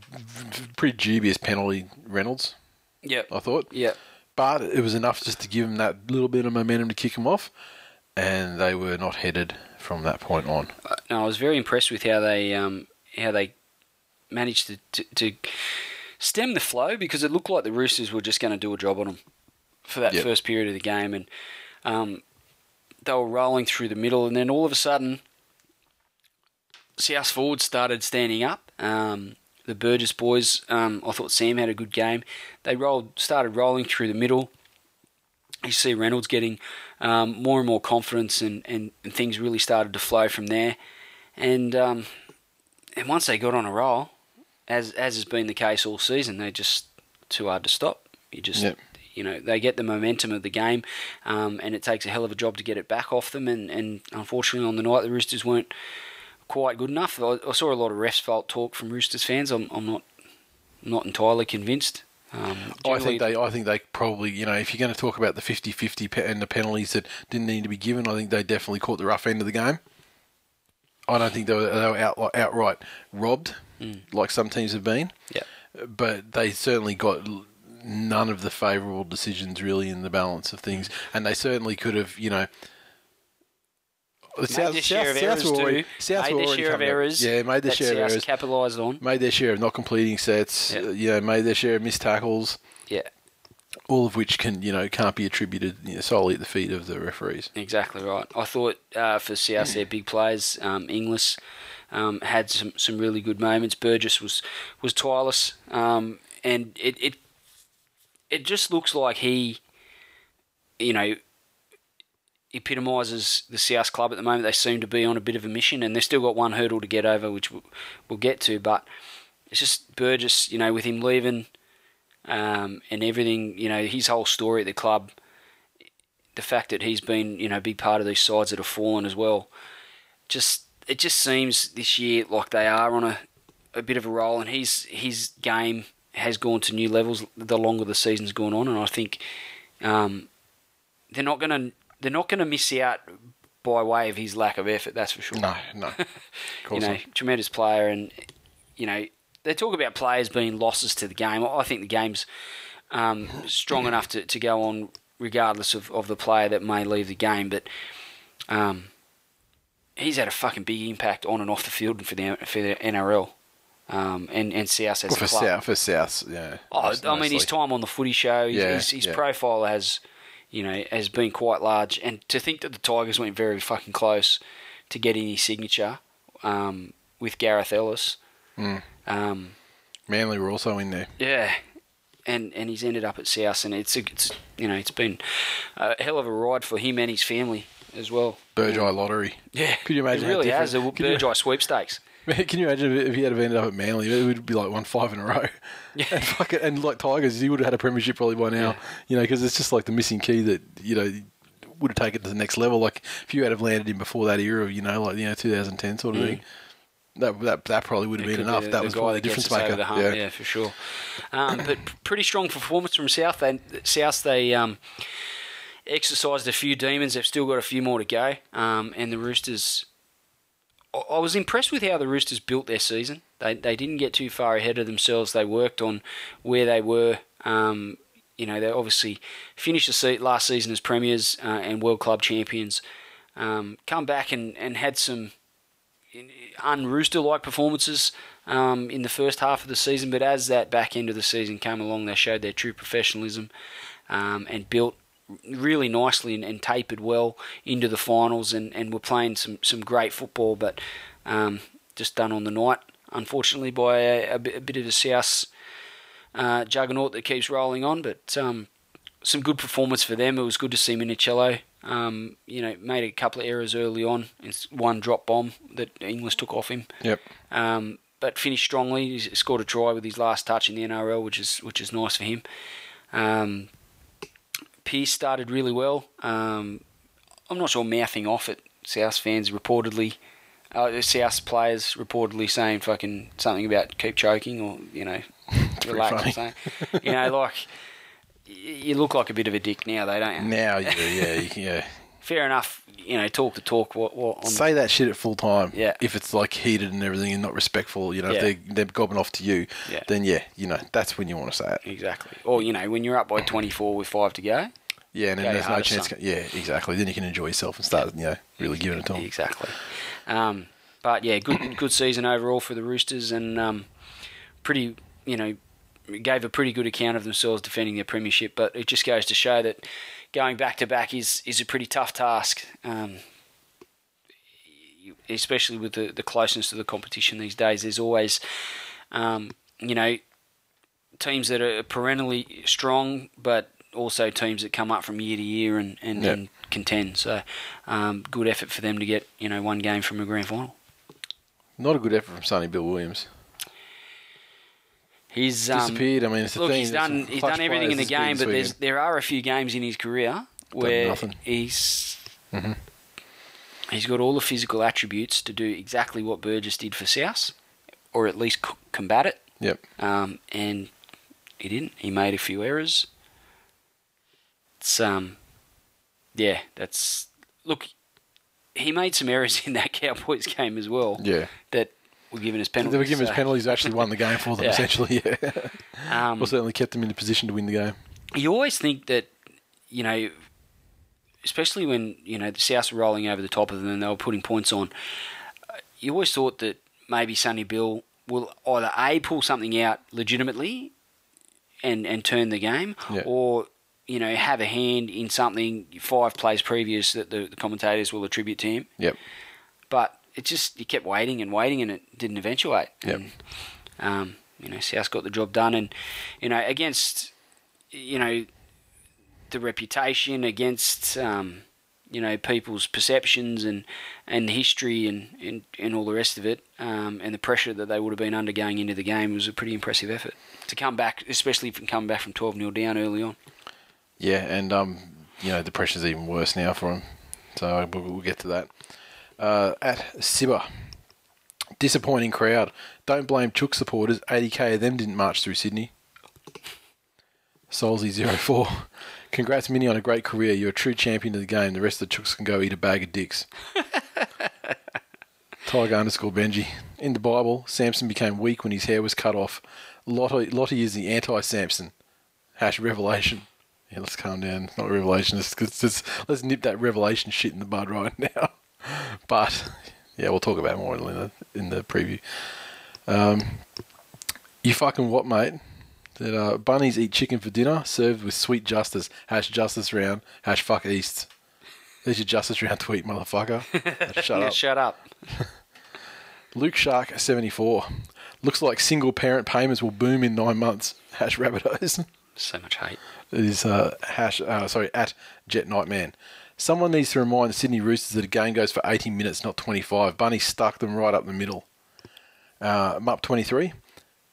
pretty dubious penalty, Reynolds, Yep. I thought. Yep. But it was enough just to give them that little bit of momentum to kick them off, and they were not headed from that point on. Uh, No, I was very impressed with how they um, how they managed to, to, to stem the flow because it looked like the Roosters were just going to do a job on them for that Yep. first period of the game, and um, they were rolling through the middle, and then all of a sudden, South forward started standing up. Um, the Burgess boys, um, I thought Sam had a good game. They rolled, started rolling through the middle. You see Reynolds getting um, more and more confidence, and, and, and things really started to flow from there. And um, and once they got on a roll, as as has been the case all season, they're just too hard to stop. You just Yep. you know they get the momentum of the game, um, and it takes a hell of a job to get it back off them. And, and unfortunately, on the night the Roosters weren't quite good enough. I, I saw a lot of refs fault talk from Roosters fans. I'm, I'm not not entirely convinced. Um, I think they, I think they probably, you know, if you're going to talk about the 50-50 pe- and the penalties that didn't need to be given, I think they definitely caught the rough end of the game. I don't think they were, they were out, outright robbed, like some teams have been, yeah. but they certainly got none of the favourable decisions really in the balance of things, and they certainly could have, you know. Made their share of errors were already, too. South made their share of coming up. errors. Yeah, made their share of errors. capitalised on. Made their share of not completing sets. Yeah. uh, You know, made their share of missed tackles Yeah, all of which can you know can't be attributed you know, solely at the feet of the referees. exactly right. I thought uh, for South, their big players, um, Inglis um, had some, some really good moments. Burgess was was tireless, um, and it, it it just looks like he, you know, epitomises the South club at the moment. They seem to be on a bit of a mission, and they've still got one hurdle to get over, which we'll, we'll get to. But it's just Burgess, you know, with him leaving um, and everything, you know, his whole story at the club, the fact that he's been, you know, a big part of these sides that have fallen as well. Just it just seems this year like they are on a, a bit of a roll, and his his game has gone to new levels the longer the season's gone on, and I think um, they're not gonna they're not gonna miss out by way of his lack of effort. That's for sure No, no, of you know, not. tremendous player, and you know they talk about players being losses to the game. I think the game's um, strong enough to, to go on regardless of, of the player that may leave the game. But um, he's had a fucking big impact on and off the field for the for the NRL. Um, and and South as Well, a for. South, for South, yeah. Oh, most- I mean, his time on the footy show, his, Yeah, his, his yeah. profile has, you know, has been quite large. And to think that the Tigers went very fucking close to getting his signature um, with Gareth Ellis, Mm. um, Manly were also in there. yeah, and and he's ended up at South, and it's a, it's you know it's been a hell of a ride for him and his family as well. Burgeye lottery. Yeah, Could you imagine It really has could you- Burgeye sweepstakes. Can you imagine if he had ended up at Manly? It would be like one five in a row. Yeah. And, fuck it, and like Tigers, he would have had a premiership probably by now. Yeah. You know, because it's just like the missing key that you know would have taken it to the next level. Like if you had have landed him before that era, you know, like you know 2010 sort of thing. That, that that probably would have It been could be enough. that was probably the difference maker. the hump, yeah. yeah, for sure. Um, but pretty strong performance from South. They South they um, exercised a few demons. They've still got a few more to go. Um, and the Roosters, I, was impressed with how the Roosters built their season. They they didn't get too far ahead of themselves. They worked on where they were. Um, you know, they obviously finished the se- last season as premiers uh, and world club champions. Um, come back and, and had some unrooster like performances um, in the first half of the season, but as that back end of the season came along, they showed their true professionalism um, and built really nicely and, and tapered well into the finals and, and were playing some, some great football, but um, just done on the night, unfortunately, by a, a, bit, a bit of a South uh, juggernaut that keeps rolling on. But um, some good performance for them. It was good to see Minichiello. Um, you know, made a couple of errors early on. It's one drop bomb that Inglis took off him. Yep. Um, but finished strongly. He scored a try with his last touch in the NRL, which is which is nice for him. Um, Pearce started really well. Um, I'm not sure mouthing off at South fans reportedly. Uh, South players reportedly saying fucking something about keep choking or you know relax or something. you know, like y- you look like a bit of a dick now, though, don't you? Now you do, yeah, can, yeah. Fair enough. You know, talk the talk. What, what on Say that shit at full time. Yeah. If it's like heated and everything and not respectful, you know, Yeah. if they're, they're gobbing off to you, Yeah. then yeah, you know, that's when you want to say it. exactly? Or you know, when you're up by 24 with five to go. Yeah, and then there's no chance. Yeah, exactly. Then you can enjoy yourself and start, you know, really giving it to them. Exactly. Um, but yeah, good good season overall for the Roosters, and um, pretty you know gave a pretty good account of themselves defending their premiership. But it just goes to show that going back to back is is a pretty tough task. Um, especially with the, the closeness to the competition these days, there's always, um, you know, teams that are perennially strong, but also teams that come up from year to year and, and, Yeah. and contend. So, um, good effort for them to get you know one game from a grand final. Not a good effort from Sonny Bill Williams. He's um, Disappeared. I mean, it's the look, thing. he's done he's done everything in the game, but there's there are a few games in his career where he's Mhm. he's got all the physical attributes to do exactly what Burgess did for South, or at least c- combat it. Yep. Um, and he didn't. He made a few errors. It's um, yeah, that's look. He made some errors in that Cowboys game as well. Yeah. that were given as penalties. They were given so, penalties. Actually, won the game for them. Yeah. Essentially, yeah. Um, Well, certainly kept them in a position to win the game. you always think that, you know, especially when you know the Souths were rolling over the top of them and they were putting points on. You always thought that maybe Sonny Bill will either a pull something out legitimately, and and turn the game, Yeah. or you know have a hand in something five plays previous that the, the commentators will attribute to him. Yep. But it just you kept waiting and waiting and it didn't eventuate. Yep. And, um, you know, South got the job done, and you know against you know the reputation against um, you know people's perceptions and and history and, and, and all the rest of it um, and the pressure that they would have been under going into the game was a pretty impressive effort to come back, especially from coming back from twelve 0 down early on. Yeah, and um, you know the pressure's even worse now for him. So we'll, we'll get to that. Uh, at Sibba, disappointing crowd. Don't blame Chook supporters. 80k of them didn't march through Sydney. Solzy04. Congrats, Minnie, on a great career. You're a true champion of the game. The rest of the Chooks can go eat a bag of dicks. Tiger underscore Benji. In the Bible, Samson became weak when his hair was cut off. Lottie, Lottie is the anti Samson. Hash revelation. Yeah, let's calm down. It's not revelation. Let's, let's, let's, let's nip that revelation shit in the bud right now. But yeah, we'll talk about it more in the in the preview. Um, you fucking what, mate? That uh, bunnies eat chicken for dinner, served with sweet justice. Hash justice round. Hash fuck east. There's your justice round tweet, motherfucker. Shut Yeah, up. shut up. Luke Shark 74. Looks like single parent payments will boom in nine months. Hash Rabbitohs. So much hate. It is uh, hash. Uh, sorry, at Jet Nightman. Someone needs to remind the Sydney Roosters that a game goes for 80 minutes, not 25. Bunny stuck them right up the middle. Uh, Mup 23.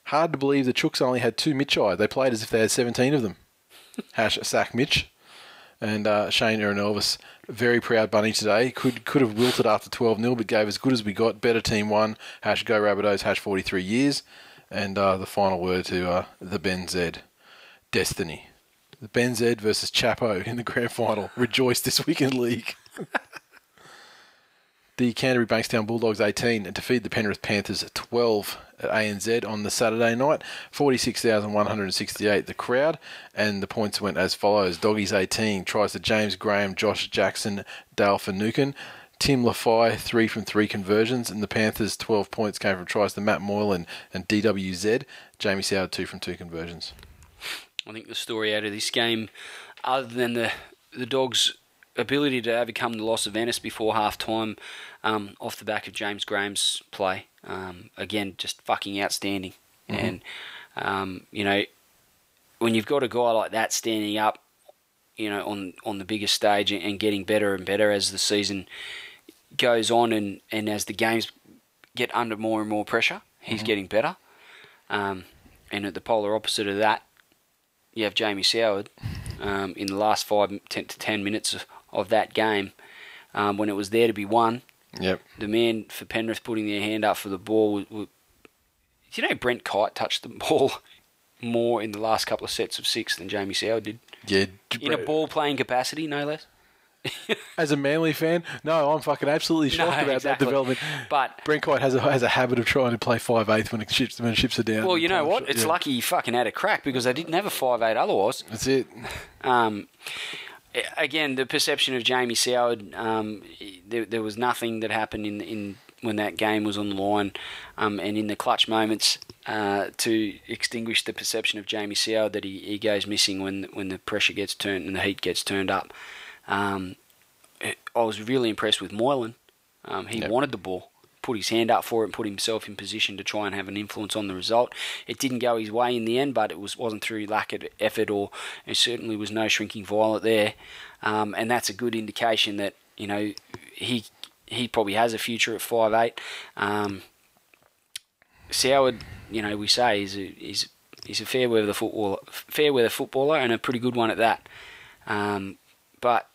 Hard to believe the Chooks only had two Mitchai. They played as if they had 17 of them. Hash sack Mitch. And uh, Shane Aaron very proud bunny today. Could could have wilted after 12 0, but gave as good as we got. Better team won. Hash go Rabbitohs, hash 43 years. And uh, the final word to uh, the Ben Z. Destiny. The Ben Z versus Chapo in the grand final. Rejoice this weekend league. the Canterbury Bankstown Bulldogs 18 and defeat the Penrith Panthers 12 at ANZ on the Saturday night. 46,168 the crowd, and the points went as follows. Doggies 18 tries to James Graham, Josh Jackson, Dale Finucane. Tim Lafai, three from three conversions, and the Panthers' 12 points came from tries to Matt Moylan and DWZ. Jamie Soward, two from two conversions. I think the story out of this game, other than the the Dogs' ability to overcome the loss of Ennis before half time um, off the back of James Graham's play. Um, again, just fucking outstanding. And, um, you know, when you've got a guy like that standing up, you know, on, on the biggest stage and, getting better and better as the season goes on and, and as the games get under more and more pressure, he's getting better. Um, and at the polar opposite of that, you have Jamie Soward um, in the last five ten to ten minutes of, of that game um, when it was there to be won. Yep. The man for Penrith putting their hand up for the ball. Was, was, do you know Brent Kite touched the ball more in the last couple of sets of six than Jamie Soward did? Yeah. In a ball playing capacity, no less. As a Manly fan, no, I'm fucking absolutely shocked No, about exactly. that development. But Brent has a has a habit of trying to play five eighth when it ships when ships are down. well, you know what? shot, It's yeah. lucky he fucking had a crack because they didn't have a five eight otherwise. That's it. Um, again, the perception of Jamie Soward, um, there, there was nothing that happened in in when that game was on the line, um, and in the clutch moments uh, to extinguish the perception of Jamie Soward that he, he goes missing when when the pressure gets turned and the heat gets turned up. Um, I was really impressed with Moylan. Um, he Yep. wanted the ball, put his hand up for it, and put himself in position to try and have an influence on the result. It didn't go his way in the end, but it was wasn't through lack of effort, or there certainly was no shrinking violet there. Um, and that's a good indication that you know he he probably has a future at five eight. Um, Soward, you know, we say is a, is he's a fair weather footballer, fair weather footballer, and a pretty good one at that. Um, but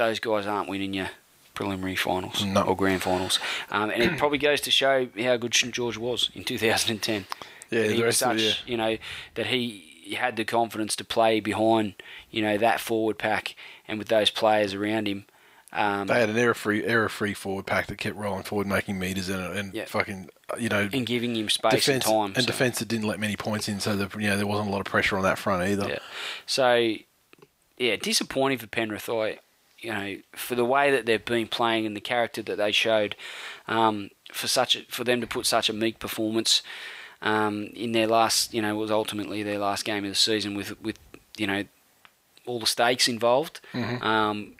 those guys aren't winning your preliminary finals No. or grand finals, um, and it probably goes to show how good St George was in 2010. Yeah, the he was rest of such, the year. you know, that he had the confidence to play behind, you know, that forward pack and with those players around him. Um, They had an error free error free forward pack that kept rolling forward, making meters and and Yeah. fucking you know and giving him space defense and time. and so- defense that didn't let many points in, so that you know there wasn't a lot of pressure on that front either. Yeah. So, yeah, disappointing for Penrith. I, you know, for the way that they've been playing and the character that they showed, um, for such a, for them to put such a meek performance um, in their last, you know, was ultimately their last game of the season with with you know all the stakes involved. Mm-hmm. Um,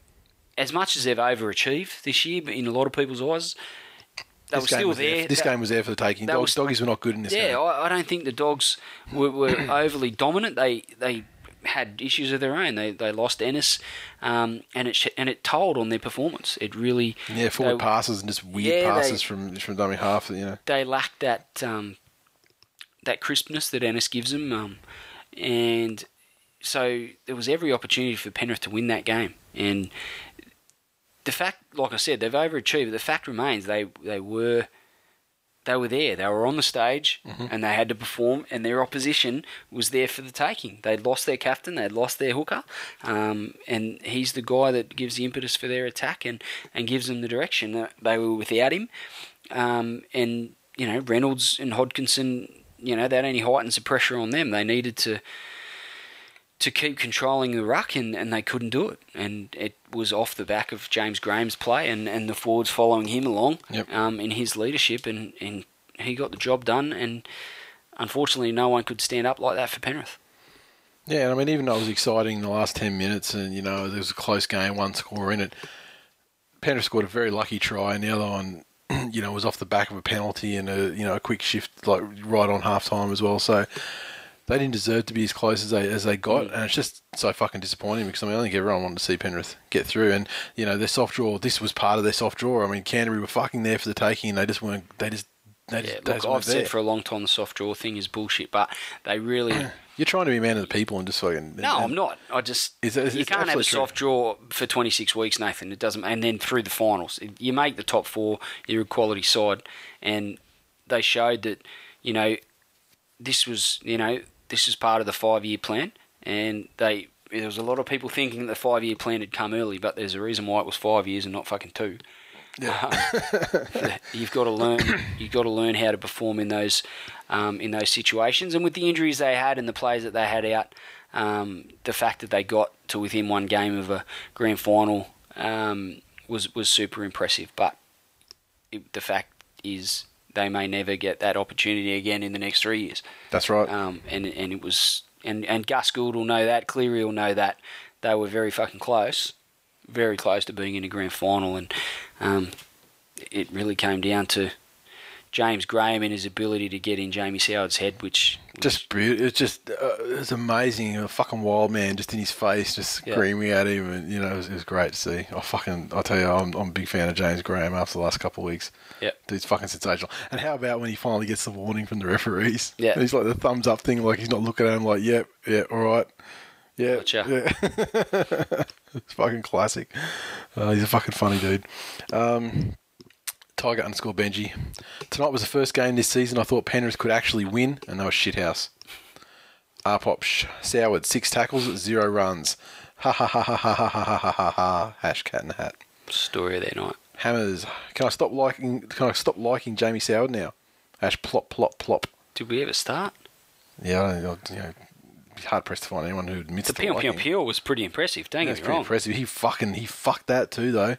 as much as they've overachieved this year, but in a lot of people's eyes, they This were still was there. This That- game was there for the taking. Dogs, was- doggies were not good in this yeah, game. I, I don't think the dogs were, were overly dominant. They they had issues of their own. They they lost Ennis, um, and it sh- and it told on their performance. It really Yeah, forward they, passes and just weird Yeah, they- passes from from dummy half. You know, they lacked that um, that crispness that Ennis gives them, um, and so there was every opportunity for Penrith to win that game. And the fact, like I said, they've overachieved. The fact remains they they were they were there. They were on the stage and they had to perform, and their opposition was there for the taking. They'd lost their captain, they'd lost their hooker, um, and he's the guy that gives the impetus for their attack and, and gives them the direction. Uh, They were without him, um, and you know Reynolds and Hodkinson, you know that only heightens the pressure on them. They needed to to keep controlling the ruck, and, and they couldn't do it. And it was off the back of James Graham's play and, and the forwards following him along Yep. um, in his leadership, and, and he got the job done. And unfortunately, no one could stand up like that for Penrith. yeah. And I mean, even though it was exciting in the last ten minutes, and you know there was a close game, one score in it. Penrith scored a very lucky try, and the other one, you know, was off the back of a penalty and a you know a quick shift like right on half time as well. So they didn't deserve to be as close as they as they got, Mm. and it's just so fucking disappointing because I mean I think everyone wanted to see Penrith get through, and you know their soft draw. This was part of their soft draw. I mean Canterbury were fucking there for the taking, and they just weren't. They just they just, Yeah, they look, just I've there. said for a long time the soft draw thing is bullshit, but they really. You're trying to be a man of the people and just fucking. No, I'm not. I just It's- it's- you can't have a soft draw for 26 weeks, Nathan. It doesn't, and then through the finals, you make the top four. You're a quality side, and they showed that you know this was you know this is part of the five year plan, and they there was a lot of people thinking the five year plan had come early, but there's a reason why it was five years and not fucking two. you've got to learn. You've got to learn how to perform in those um, in those situations. And with the injuries they had and the players that they had out, um, the fact that they got to within one game of a grand final um, was was super impressive. But it, the fact is, they may never get that opportunity again in the next three years. That's right. Um, and and it was and and Gus Gould will know that. Cleary will know that. they were very fucking close, very close to being in a grand final, and um, it really came down to James Graham and his ability to get in Jamie Soward's head, which Just beautiful. It's just uh, it's amazing. A fucking wild man just in his face, just Yeah. screaming at him, and you know it was, it was great to see. I fucking I tell you, I'm, I'm a big fan of James Graham after the last couple of weeks. Yep. Dude's fucking sensational. And how about when he finally gets the warning from the referees? Yeah. And he's like the thumbs up thing, like he's not looking at him, like yep, yeah, all right, yeah, Gotcha. yeah. it's fucking classic. Uh, he's a fucking funny dude. Um, Tiger underscore Benji. Tonight was the first game this season I thought Penrith could actually win, and they were shithouse. Arpop sh- Soward, six tackles, zero runs. Ha ha ha ha ha ha ha ha ha ha. Hash cat in the hat. story of their night. Hammers. Can I stop liking? Can I stop liking Jamie Soward now? Hash plop plop plop. Did we ever start? Yeah, I don't, you know, be hard pressed to find anyone who admits The peel peel peel was pretty impressive. Don't That's get me wrong. impressive. He fucking he fucked that too though.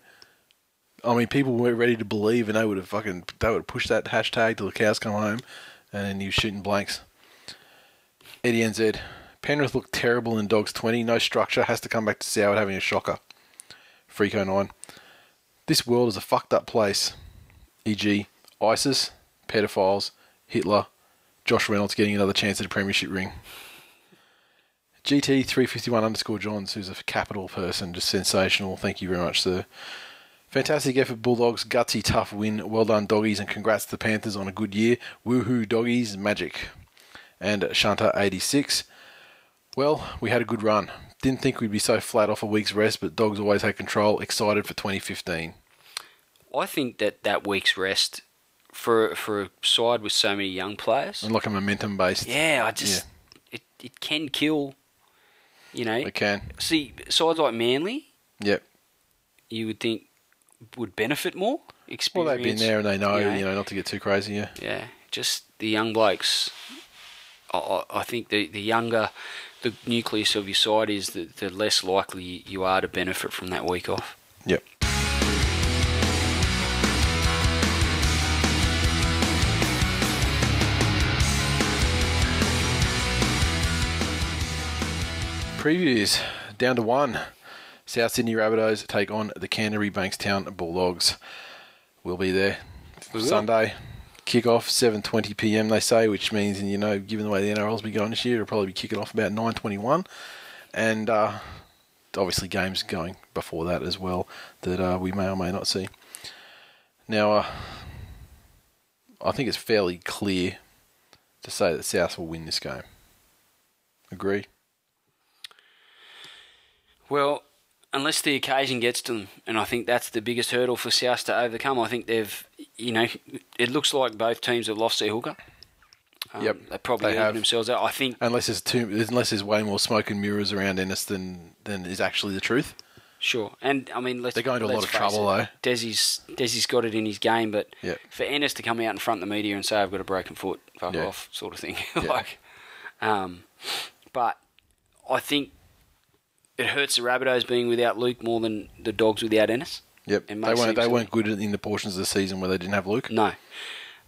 I mean, people weren't ready to believe, and they would have fucking they would have pushed that hashtag till the cows come home, and then he was shooting blanks. Eddie NZ, Penrith looked terrible in Dogs twenty. No structure. Has to come back to Soward having a shocker. Freako oh nine. This world is a fucked up place. E.g., ISIS, pedophiles, Hitler, Josh Reynolds getting another chance at a premiership ring. GT351 underscore Johns, who's a capital person, just sensational. Thank you very much, sir. Fantastic effort, Bulldogs. Gutsy, tough win. Well done, doggies, and congrats to the Panthers on a good year. Woohoo, doggies, magic. And Shanta86. Well, we had a good run. Didn't think we'd be so flat off a week's rest, but dogs always had control. Excited for 2015. I think that that week's rest for for a side with so many young players. And like a momentum based. Yeah, I just it it can kill. You know, It can. see sides like Manly, Yep. you would think would benefit more. Experience. Well, they've been there and they know, you know. you know, not to get too crazy. Yeah. Yeah, just the young blokes. I, I I think the the younger the nucleus of your side is, the, the less likely you are to benefit from that week off. Yep. Previews down to one. South Sydney Rabbitohs take on the Canterbury Bankstown Bulldogs. We'll be there We. Sunday. Kick off 7:20 p.m. They say, which means, you know, given the way the NRL's been going this year, it'll probably be kicking off about 9:21, and uh, obviously games going before that as well that uh, we may or may not see. Now, uh, I think it's fairly clear to say that South will win this game. Agree? Well, unless the occasion gets to them, and I think that's the biggest hurdle for South to overcome. I think they've, you know, it looks like both teams have lost their hooker. Um, Yep, they probably they themselves out. I think Unless there's too, unless there's way more smoke and mirrors around Ennis than than is actually the truth. Sure, and I mean, let's They're going to a lot of trouble, it, Desi's Desi's got it in his game, but Yeah. for Ennis to come out in front of the media and say I've got a broken foot, fuck Yeah. off, sort of thing. Yeah. like, um, but I think it hurts the Rabbitohs being without Luke more than the Dogs without Ennis. Yep, they weren't they weren't good in the portions of the season where they didn't have Luke. No.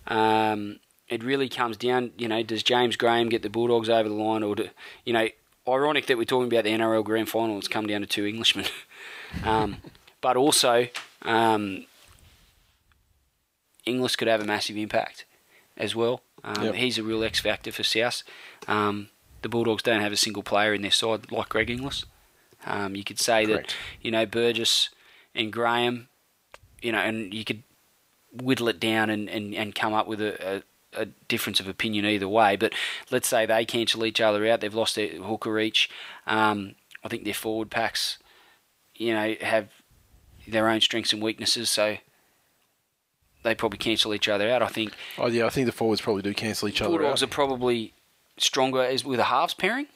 Um, it really comes down, you know, does James Graham get the Bulldogs over the line, or do, you know, ironic that we're talking about the NRL Grand Final. It's come down to two Englishmen, um, but also um, Inglis could have a massive impact as well. Um, Yep. He's a real X factor for South. Um, the Bulldogs don't have a single player in their side like Greg Inglis. Um, you could say Correct. that you know Burgess and Graham, you know, and you could whittle it down and, and, and come up with a, a, a difference of opinion either way. But let's say they cancel each other out. They've lost their hooker each. Um, I think their forward packs, you know, have their own strengths and weaknesses. So they probably cancel each other out. I think Oh yeah, I think the forwards probably do cancel each other out. Bulldogs are probably stronger as with a halves pairing.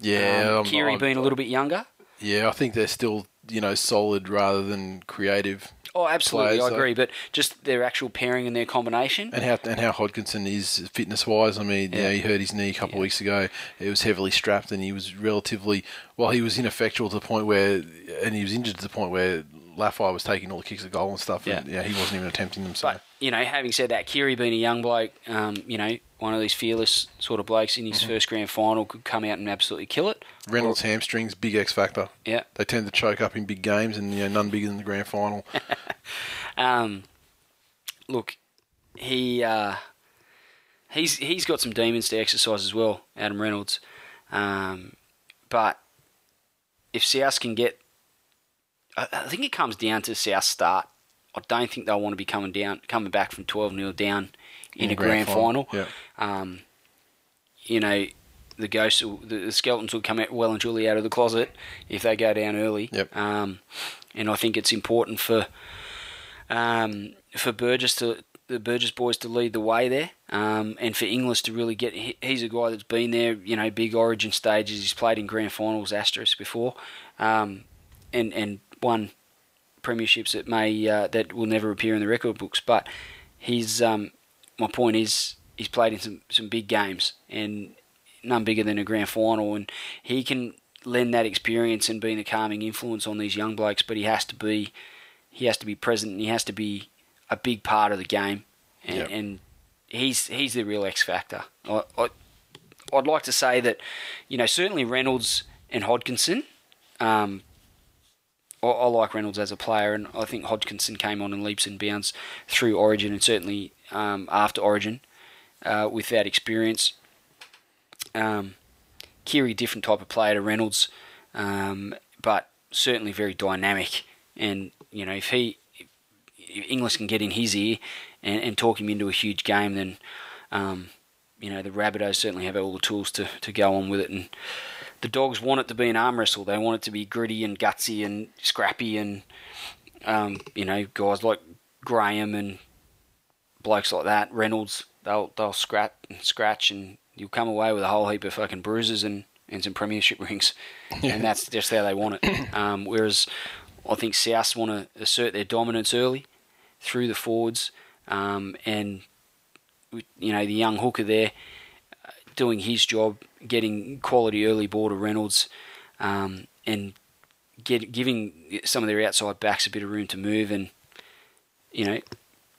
Yeah, um, I'm- Keary I'm- being a little bit younger. Yeah, I think they're still you know solid rather than creative. Oh, absolutely, Players, I agree. But just their actual pairing and their combination. And how and how Hodkinson is fitness wise. I mean, you Yeah. know, he hurt his knee a couple of weeks ago. It was heavily strapped, and he was relatively well. He was ineffectual to the point where, and he was injured to the point where Lafai was taking all the kicks at goal and stuff. And, yeah, he wasn't even attempting them. So But you know, having said that, Keary being a young bloke, um, you know, one of these fearless sort of blokes in his Mm-hmm. first grand final could come out and absolutely kill it. Reynolds hamstrings, big X factor. Yeah. They tend to choke up in big games, and you know, none bigger than the grand final. Um, look, he uh, he's he's got some demons to exercise as well, Adam Reynolds. Um, but if South can get, I, I think it comes down to South start. I don't think they'll want to be coming down, coming back from twelve 0 down in, a grand, final. Yeah. Um, you know, the ghosts, will, the, the skeletons will come out well and truly out of the closet if they go down early. Yep. Um, and I think it's important for um, for Burgess to the Burgess boys to lead the way there, um, and for Inglis to really get. he- He's a guy that's been there, you know, big Origin stages. He's played in grand finals, Asterisk before, um, and and won premierships that may uh, that will never appear in the record books. But he's um, my point is he's played in some some big games and none bigger than a grand final, and he can lend that experience and being a calming influence on these young blokes. But he has to be he has to be present and he has to be a big part of the game, and, Yep. and he's he's the real X factor. I, I I'd like to say that you know certainly Reynolds and Hodkinson. Um, I, I like Reynolds as a player, and I think Hodkinson came on in leaps and bounds through Origin and certainly um, after Origin uh, with that experience. Um, Keary, different type of player to Reynolds, um, but certainly very dynamic. And you know, if he, if Inglis can get in his ear and, and talk him into a huge game, then um, you know the Rabbitohs certainly have all the tools to, to go on with it. And the Dogs want it to be an arm wrestle. They want it to be gritty and gutsy and scrappy, and um, you know guys like Graham and blokes like that, Reynolds, they'll they'll scrap and scratch, and you'll come away with a whole heap of fucking bruises and, and some premiership rings, and that's just how they want it. Um, whereas I think South want to assert their dominance early through the forwards, um, and you know the young hooker there doing his job, getting quality early ball to Reynolds, um, and get, giving some of their outside backs a bit of room to move and you know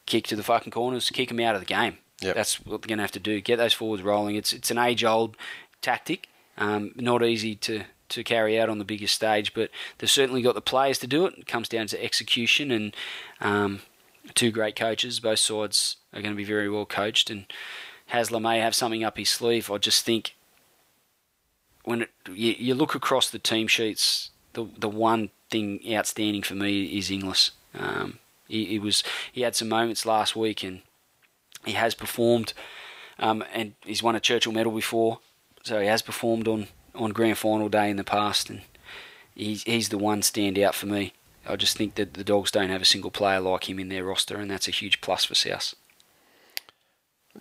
kick to the fucking corners, kick them out of the game. Yep. That's what they're going to have to do. Get those forwards rolling. It's it's an age old tactic. Um, not easy to, to carry out on the biggest stage, but they've certainly got the players to do it. It comes down to execution and um, two great coaches. Both sides are going to be very well coached, and Hasler may have something up his sleeve. I just think when it, you, you look across the team sheets, the the one thing outstanding for me is Inglis. Um, he, he was he had some moments last week, and he has performed, um, and he's won a Churchill medal before, so he has performed on, on grand final day in the past, and he's he's the one standout for me. I just think that the Dogs don't have a single player like him in their roster, and that's a huge plus for South.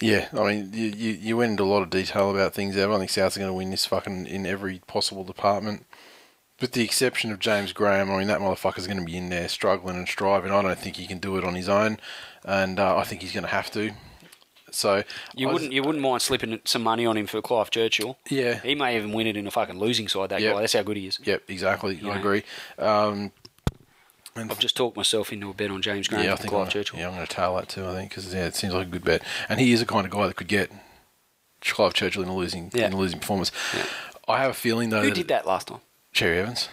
Yeah, I mean, you, you, you went into a lot of detail about things there. I think Souths are going to win this fucking in every possible department. With the exception of James Graham, I mean, that motherfucker's going to be in there struggling and striving. I don't think he can do it on his own, and uh, I think he's going to have to. So You I wouldn't you wouldn't mind slipping some money on him for Clive Churchill. Yeah. He may even win it in a fucking losing side. That Yep. guy. That's how good he is. Yep, exactly. You I know. agree. Um, and I've just talked myself into a bet on James Graham yeah, I think Clive I'm, Churchill. yeah, I'm going to tail that too. I think because yeah, it seems like a good bet, and he is the kind of guy that could get Clive Churchill in a losing Yeah. in a losing performance. I have a feeling though Who that did that last time? Cherry Evans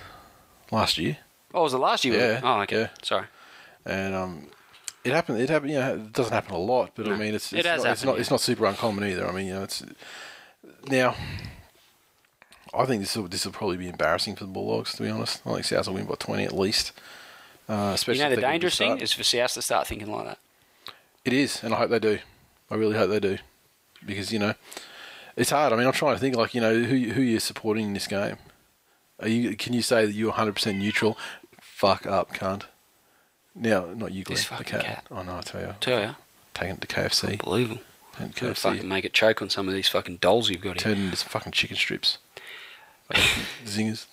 last year, Oh, was it last year? Yeah, Oh, okay. yeah. Sorry. and um, it happened. It happened. You know, it doesn't happen a lot, but I mean, it's It it's, has not, it's not yeah. it's not super uncommon either. I mean, you know, it's now. I think this will this will probably be embarrassing for the Bulldogs. To be honest, I think South will win by twenty at least. Uh, especially You know the they get a good dangerous thing is for South to start thinking like that. It is, and I hope they do. I really hope they do, because you know, it's hard. I mean, I'm trying to think like you know who who you're supporting in this game. Are you? Can you say that you're 100 percent neutral? Fuck up, cunt. Now, not you, Glenn. This the fucking cat. cat. Oh no, I tell you, Tell you, taking it to KFC. unbelievable. And KFC fucking make it choke on some of these fucking dolls you've got here. turned into some fucking chicken strips. Zingers.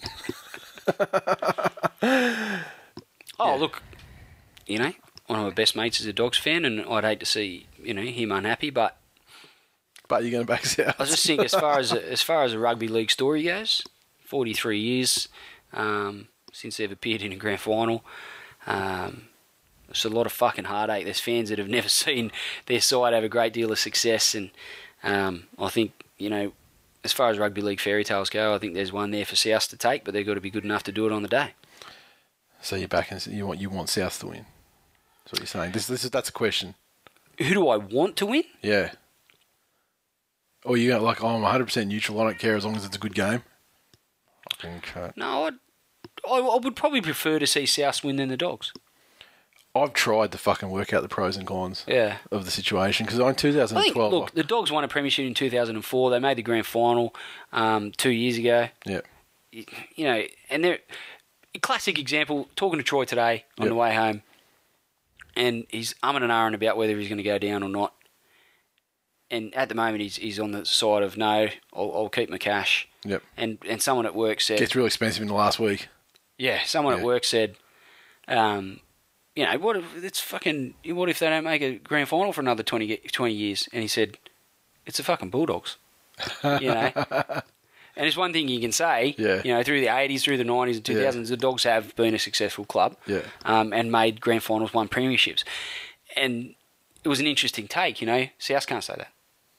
Oh, Yeah. look, you know, one of my best mates is a Dogs fan, and I'd hate to see you know him unhappy. But But you're going to back South. I was just think as far as as far as a rugby league story goes, forty three years um, since they've appeared in a grand final. Um, it's a lot of fucking heartache. There's fans that have never seen their side have a great deal of success, and um, I think you know, as far as rugby league fairy tales go, I think there's one there for South to take, but they've got to be good enough to do it on the day. So you're back and you want you want South to win. That's what you're saying. This this is that's a question. Who do I want to win? Yeah. Or you go like, oh, I'm 100 percent neutral. I don't care as long as it's a good game. Fucking cunt. No, I'd, I, I would probably prefer to see South win than the Dogs. I've tried to fucking work out the pros and cons Yeah. of the situation because in I think, 2012, look, the Dogs won a premiership in 2004. They made the grand final um, two years ago. yeah, you know, and they're classic example. Talking to Troy today on Yep. the way home, and he's umming and ahhing about whether he's going to go down or not. And at the moment, he's he's on the side of no, I'll, I'll keep my cash. yep, And and someone at work said, gets real expensive in the last week. yeah, someone Yeah. at work said, um, you know, what if it's fucking, what if they don't make a grand final for another 20, 20 years? And he said, it's the fucking Bulldogs, you know. And it's one thing you can say, Yeah. you know, through the 80s, through the 90s and 2000s, the Dogs have been a successful club Yeah. um, and made grand finals, won premierships. And it was an interesting take, you know. South can't say that.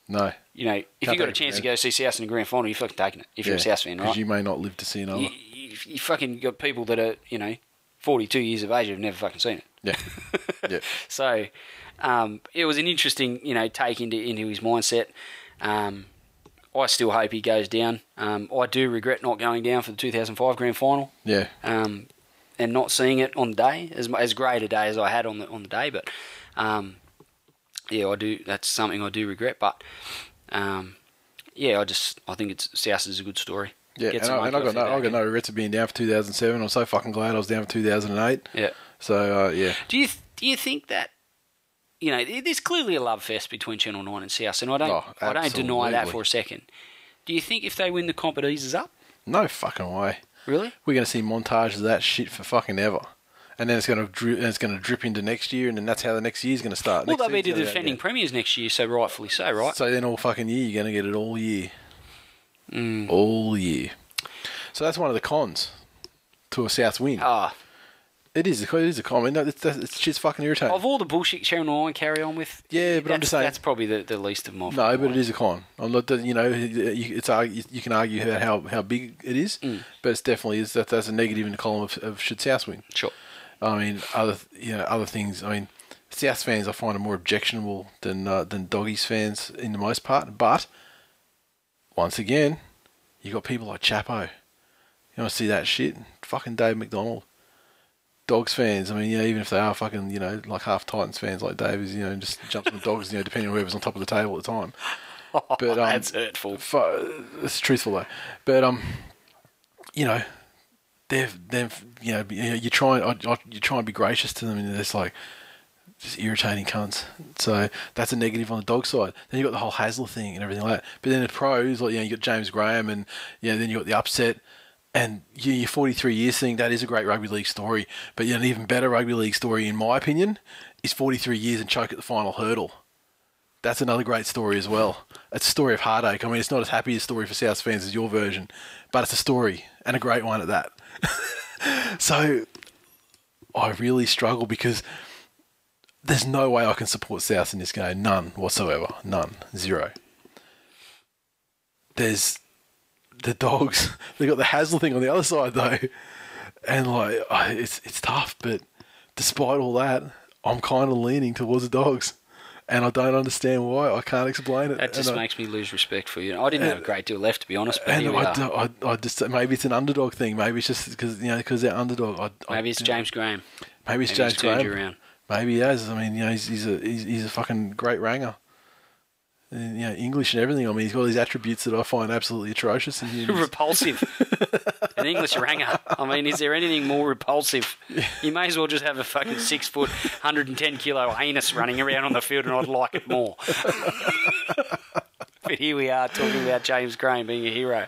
No, You know, if Can't you got a chance to go see South in a grand final, you're fucking taking it if you're a South fan, right? Because you may not live to see another. you, you, you fucking got people that are, you know, 42 years of age who've never fucking seen it. Yeah, yeah, So um, it was an interesting, you know, take into, into his mindset. Um, I still hope he goes down. Um, I do regret not going down for the 2005 grand final yeah. um, and not seeing it on the day, as, as great a day as I had on the, on the day. But um, yeah, I do. That's something I do regret. But um, yeah, I just I think it's South is a good story. Yeah, and, I, and I got no, I got no regrets of being down for 2007. I'm so fucking glad I was down for 2008. Yeah. So uh, yeah, Do you do you think that you know there's clearly a love fest between Channel Nine and South, and I don't Oh, I don't deny that for a second. Do you think if they win the comp, it eases up? no fucking way. Really? We're going to see montages of that shit for fucking ever. And then it's going to drip, and it's going to drip into next year, and then that's how the next year's going to start. Well, Next they'll be the defending premiers next year, so rightfully so, right? So then all fucking year you're going to get it all year, Mm. all year. So that's one of the cons to a South win. Ah, It is. It is a mean, no, it's, it's shit's fucking irritating. of all the bullshit Channel Nine carry on with, Yeah, but I'm just saying- that's probably the, the least of my. No, but it is a con. I'm not. You know, it's you can argue about how, how big it is, Mm. but it's definitely is that that's a negative in the column of, of should South win. Sure. I mean, other you know other things. I mean, South fans I find are more objectionable than uh, than Doggies fans in the most part. But once again, you got people like Chapo. You want to see that shit? Fucking Dave McDonald. Dogs fans. I mean, yeah, even if they are fucking, you know, like half Titans fans like Dave is, you know, just jumps on the dogs, you know, depending on whoever's on top of the table at the time. But um, That's hurtful. fu- it's truthful though. But um, you know, they've they've you know you, know, you try and I, you try and be gracious to them, and it's like just irritating cunts. So that's a negative on the dog side. Then you've got the whole Hasler thing and everything like that. But then the pros, like you know, you've got James Graham, and you know, then you've got the upset. And your 43 years thing, that is a great rugby league story. But an even better rugby league story, in my opinion, is 43 years and choke at the final hurdle. That's another great story as well. It's a story of heartache. I mean, it's not as happy a story for South fans as your version, but it's a story and a great one at that. so I really struggle because there's no way I can support South in this game. None whatsoever. None. Zero. There's the dogs. They got the Hasler thing on the other side though, and like I- it's it's tough. But despite all that, I'm kind of leaning towards the dogs, and I don't understand why. I can't explain it. That just And I- makes me lose respect for you. I didn't have a great deal left, to be honest, but and I, I, I just maybe it's an underdog thing. Maybe it's just because you know because they're underdog. I, I- Maybe it's James Graham. Maybe it's Maybe James Graham. you around. Maybe he has. I mean, you know, he's, he's a he's, he's a fucking great ranger. And, you know, English and everything. I mean, he's got all these attributes that I find absolutely atrocious. And repulsive. An English ranger. I mean, is there anything more repulsive? You may as well just have a fucking six foot, 110 kilo anus running around on the field, and I'd like it more. but here we are talking about James Graham being a hero,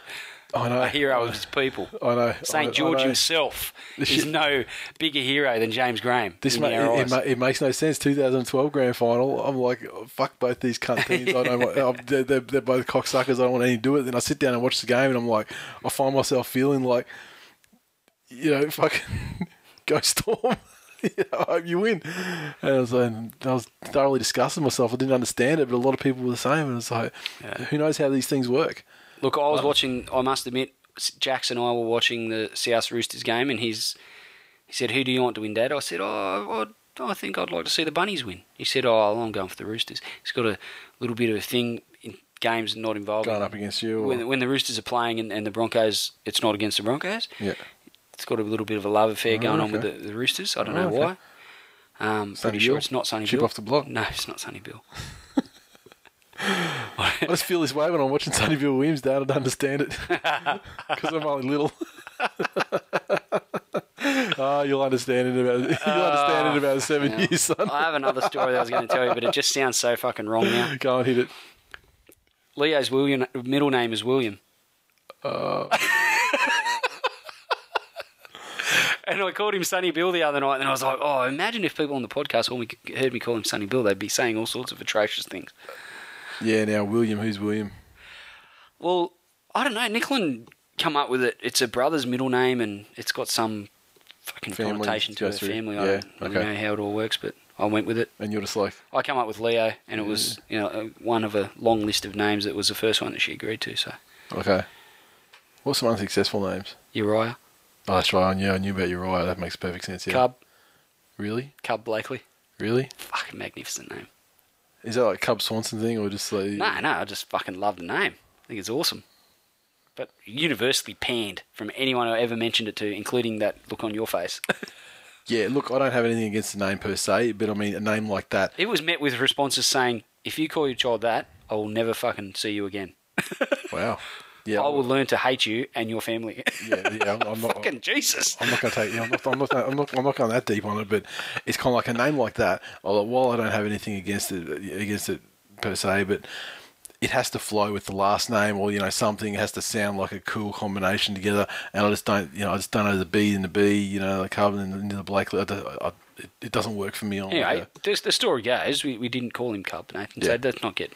I know, a hero of his people. I know. St. George himself This is shit- no bigger hero than James Graham. This ma- it, it, it makes no sense. 2012 grand final. I'm like, oh, fuck both these cunt teams. I don't. They're, they're, they're both cocksuckers. I don't want anything to do it. Then I sit down and watch the game, and I'm like, I find myself feeling like, you know, fucking go storm. I hope you win. And I was, like, I was thoroughly disgusting myself. I didn't understand it, but a lot of people were the same. And it's like, who knows how these things work? Look, I was watching. I must admit, Jackson and I were watching the South Roosters game, and he's he said, "Who do you want to win, Dad?" I said, "Oh, I, I think I'd like to see the Bunnies win." He said, "Oh, I'm going for the Roosters." He's got a little bit of a thing in games not involved. Going up against you. Or, when when the Roosters are playing and, and the Broncos, it's not against the Broncos. yeah. It's got a little bit of a love affair Oh, going on with the, the Roosters. I don't Oh, know okay. why. Um, Sonny pretty sure it's not Sonny Chip Bill. off the block? No, it's not Sonny Bill. I just feel this way when I'm watching Sonny Bill Williams. Dad, I don't understand it because I'm only little. oh, you'll understand it about you'll understand it about seven Yeah. years, son. I have another story that I was going to tell you, but it just sounds so fucking wrong now. Go and hit it. Leo's William middle name is William. Uh. and I called him Sonny Bill the other night, and I was like, "Oh, imagine if people on the podcast all me, heard me call him Sonny Bill, they'd be saying all sorts of atrocious things." Yeah, now William. Who's William? Well, I don't know. Nicklin come up with it. It's a brother's middle name, and it's got some fucking Family connotation to her goes through. family. Yeah, I don't really okay. know how it all works, but I went with it. And you're just like, I come up with Leo, and it was you know uh, one of a long list of names. It was the first one that she agreed to. So okay. What's some unsuccessful names? Uriah, Oh, that's right. I knew, I knew about Uriah. That makes perfect sense. Yeah. Cub, Really? Cub Blakely. Really? Fucking magnificent name. Is that like Cub Swanson thing or just like? No, no, I just fucking love the name. I think it's awesome. But universally panned from anyone I ever mentioned it to, including that look on your face. Yeah. Look, I don't have anything against the name per se, but I mean a name like that. it was met with responses saying, if you call your child that, I will never fucking see you again. Wow. Yeah. I will learn to hate you and your family. Yeah. Yeah. I'm, I'm not. fucking Jesus. I'm not going to take. You know, I'm not. I'm not. I'm not. I'm not going that deep on it. But it's kind of like a name like that. Although, while I don't have anything against it, against it per se, but it has to flow with the last name, or you know, something has to sound like a cool combination together. And I just don't. You know, I just don't know the B and the B. You know, the carbon and the Blake. I, I, it, it doesn't work for me. On Anyway, like this, the story goes, we, we didn't call him Cub, Nathan. Yeah. So let's not get.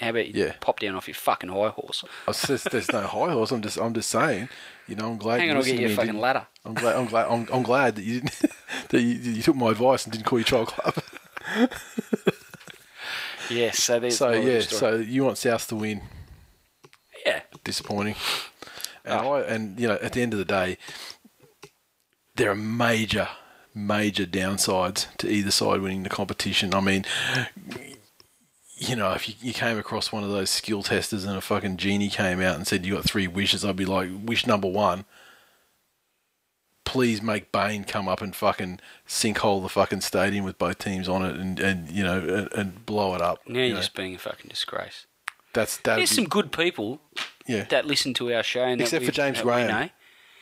How about you Yeah. pop down off your fucking high horse? Oh, just, there's no high horse. I'm just. I'm just saying. You know, I'm glad. Hang on, I'll get listened you a fucking ladder. I'm glad. I'm glad. I'm, I'm glad that you didn't. that you, you took my advice and didn't call your child club. Yes, so there's So yeah, so you want South to win. yeah, Disappointing. And. I and you know, at the end of the day, there are major, major downsides to either side winning the competition. I mean, you know, if you, you came across one of those skill testers and a fucking genie came out and said you got three wishes, I'd be like, wish number one. Please make Bane come up and fucking sinkhole the fucking stadium with both teams on it and, and you know and, and blow it up. now you you're know. just being a fucking disgrace. That's that. There's some good people yeah. that listen to our show, Except for James Graham.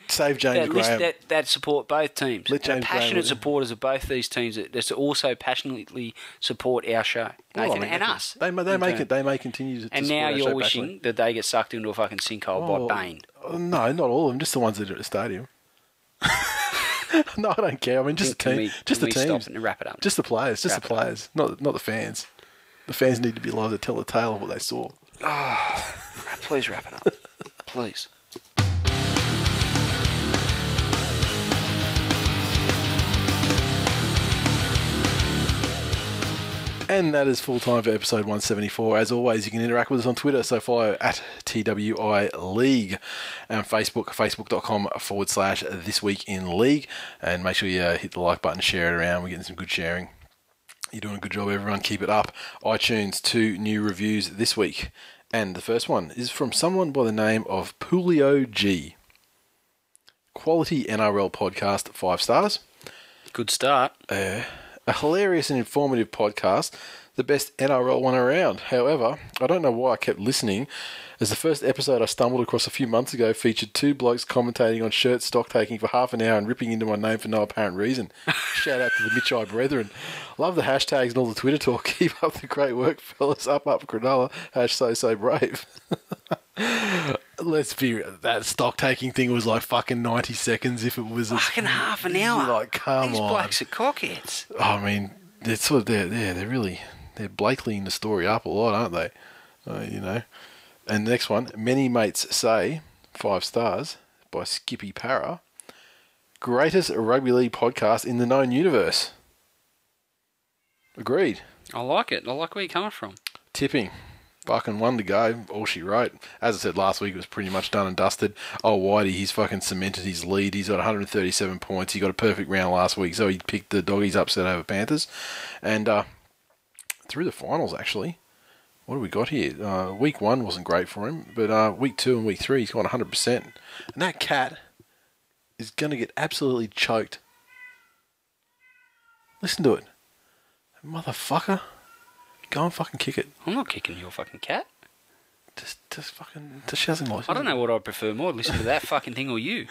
Save James that, Graham. that that support both teams. Let They're James passionate win. supporters of both these teams that, that also passionately support our show, Well, I Nathan, mean, and us. They, they make turn. it. They may continue to. And now our you're wishing passionately. that they get sucked into a fucking sinkhole Oh, by Bane. oh, No, not all of them. Just the ones that are at the stadium. no, I don't care. I mean, just the Can team. we- just the teams. And wrap it up. Just the players. Just Wrap the players. Not not the fans. The fans need to be allowed to tell the tale of what they saw. Ah, please wrap it up. Please. And that is full time for episode 174. As always, you can interact with us on Twitter, so follow at TWI League and Facebook, facebook.com forward slash this week in league. And make sure you uh, hit the like button, share it around. We're getting some good sharing. You're doing a good job, everyone. Keep it up. iTunes, two new reviews this week. And the first one is from someone by the name of Pulio G. Quality NRL podcast, five stars Good start. A hilarious and informative podcast, the best NRL one around. However, I don't know why I kept listening, as the first episode I stumbled across a few months ago featured two blokes commentating on shirt stock taking for half an hour and ripping into my name for no apparent reason. Shout out to the Mitchai brethren. Love the hashtags and all the Twitter talk. Keep up the great work, fellas. Up, up, Cronulla. Hash so, so brave. Let's be. That stock taking thing was like fucking 90 seconds if it was a Fucking half an hour. Like, come These on. blokes are cockheads. I mean, they're sort of they're they're, they're really they're Blakelying the story up a lot, aren't they? Uh, you know. And the next one, many mates say five stars by Skippy Para. greatest rugby league podcast in the known universe. Agreed. I like it. I like where you're coming from. Tipping. Fucking one to go. All she wrote. As I said last week, it was pretty much done and dusted. Oh, Whitey, he's fucking cemented his lead. He's got 137 points. He got a perfect round last week, so he picked the doggies upset over Panthers. And uh, through the finals, actually. What do we got here? Uh, week one wasn't great for him, but uh, week two and week three, he's gone 100%. And that cat is going to get absolutely choked. Listen to it. Motherfucker. Go and fucking kick it. I'm not kicking your fucking cat. Just, just fucking, just shouting like I don't know what I'd prefer more, listen to that fucking thing or you.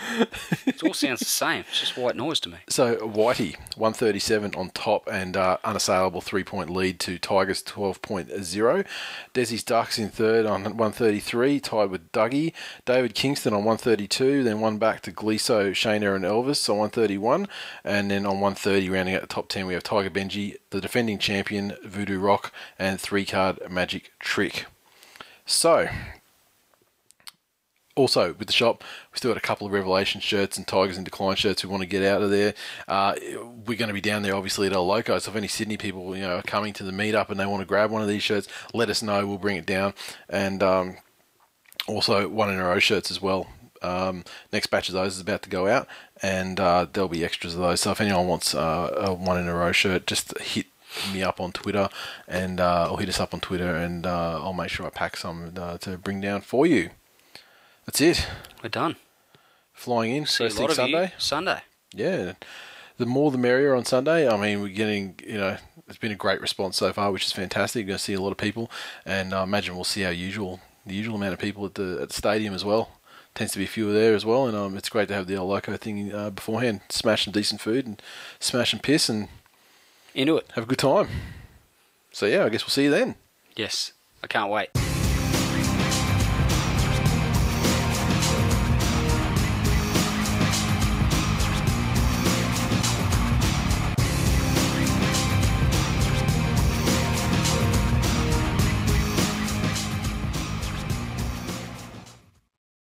It all sounds the same. It's just white noise to me. So Whitey, 137 on top and uh, unassailable three point lead to Tigers 12.0. Desi's Ducks in third on 133, tied with Dougie. David Kingston on 132, then one back to Gleeso, Shayna and Elvis on 131. And then on 130, rounding out the top 10, we have Tiger Benji, the defending champion, Voodoo Rock, and three card Magic Trick. So, also with the shop, we still got a couple of Revelation shirts and Tigers in Decline shirts we want to get out of there. Uh, we're going to be down there obviously at El Loco, so if any Sydney people you know are coming to the meetup and they want to grab one of these shirts, let us know. We'll bring it down, and um, also one in a row shirts as well. Um, next batch of those is about to go out, and uh, there'll be extras of those. So if anyone wants uh, a one in a row shirt, just hit me up on Twitter and uh, or hit us up on Twitter, and uh, I'll make sure I pack some uh, to bring down for you. That's it. We're done. Flying in See a first lot thing of Sunday. you Sunday. Yeah, the more the merrier on Sunday. I mean, we're getting you know it's been a great response so far, which is fantastic. We're going to see a lot of people, and I imagine we'll see our usual the usual amount of people at the at the stadium as well. Tends to be fewer there as well, and um, it's great to have the El Loco thing uh, beforehand. Smash some decent food and smash and piss and Into it. have a good time. So yeah, I guess we'll see you then. Yes. I can't wait.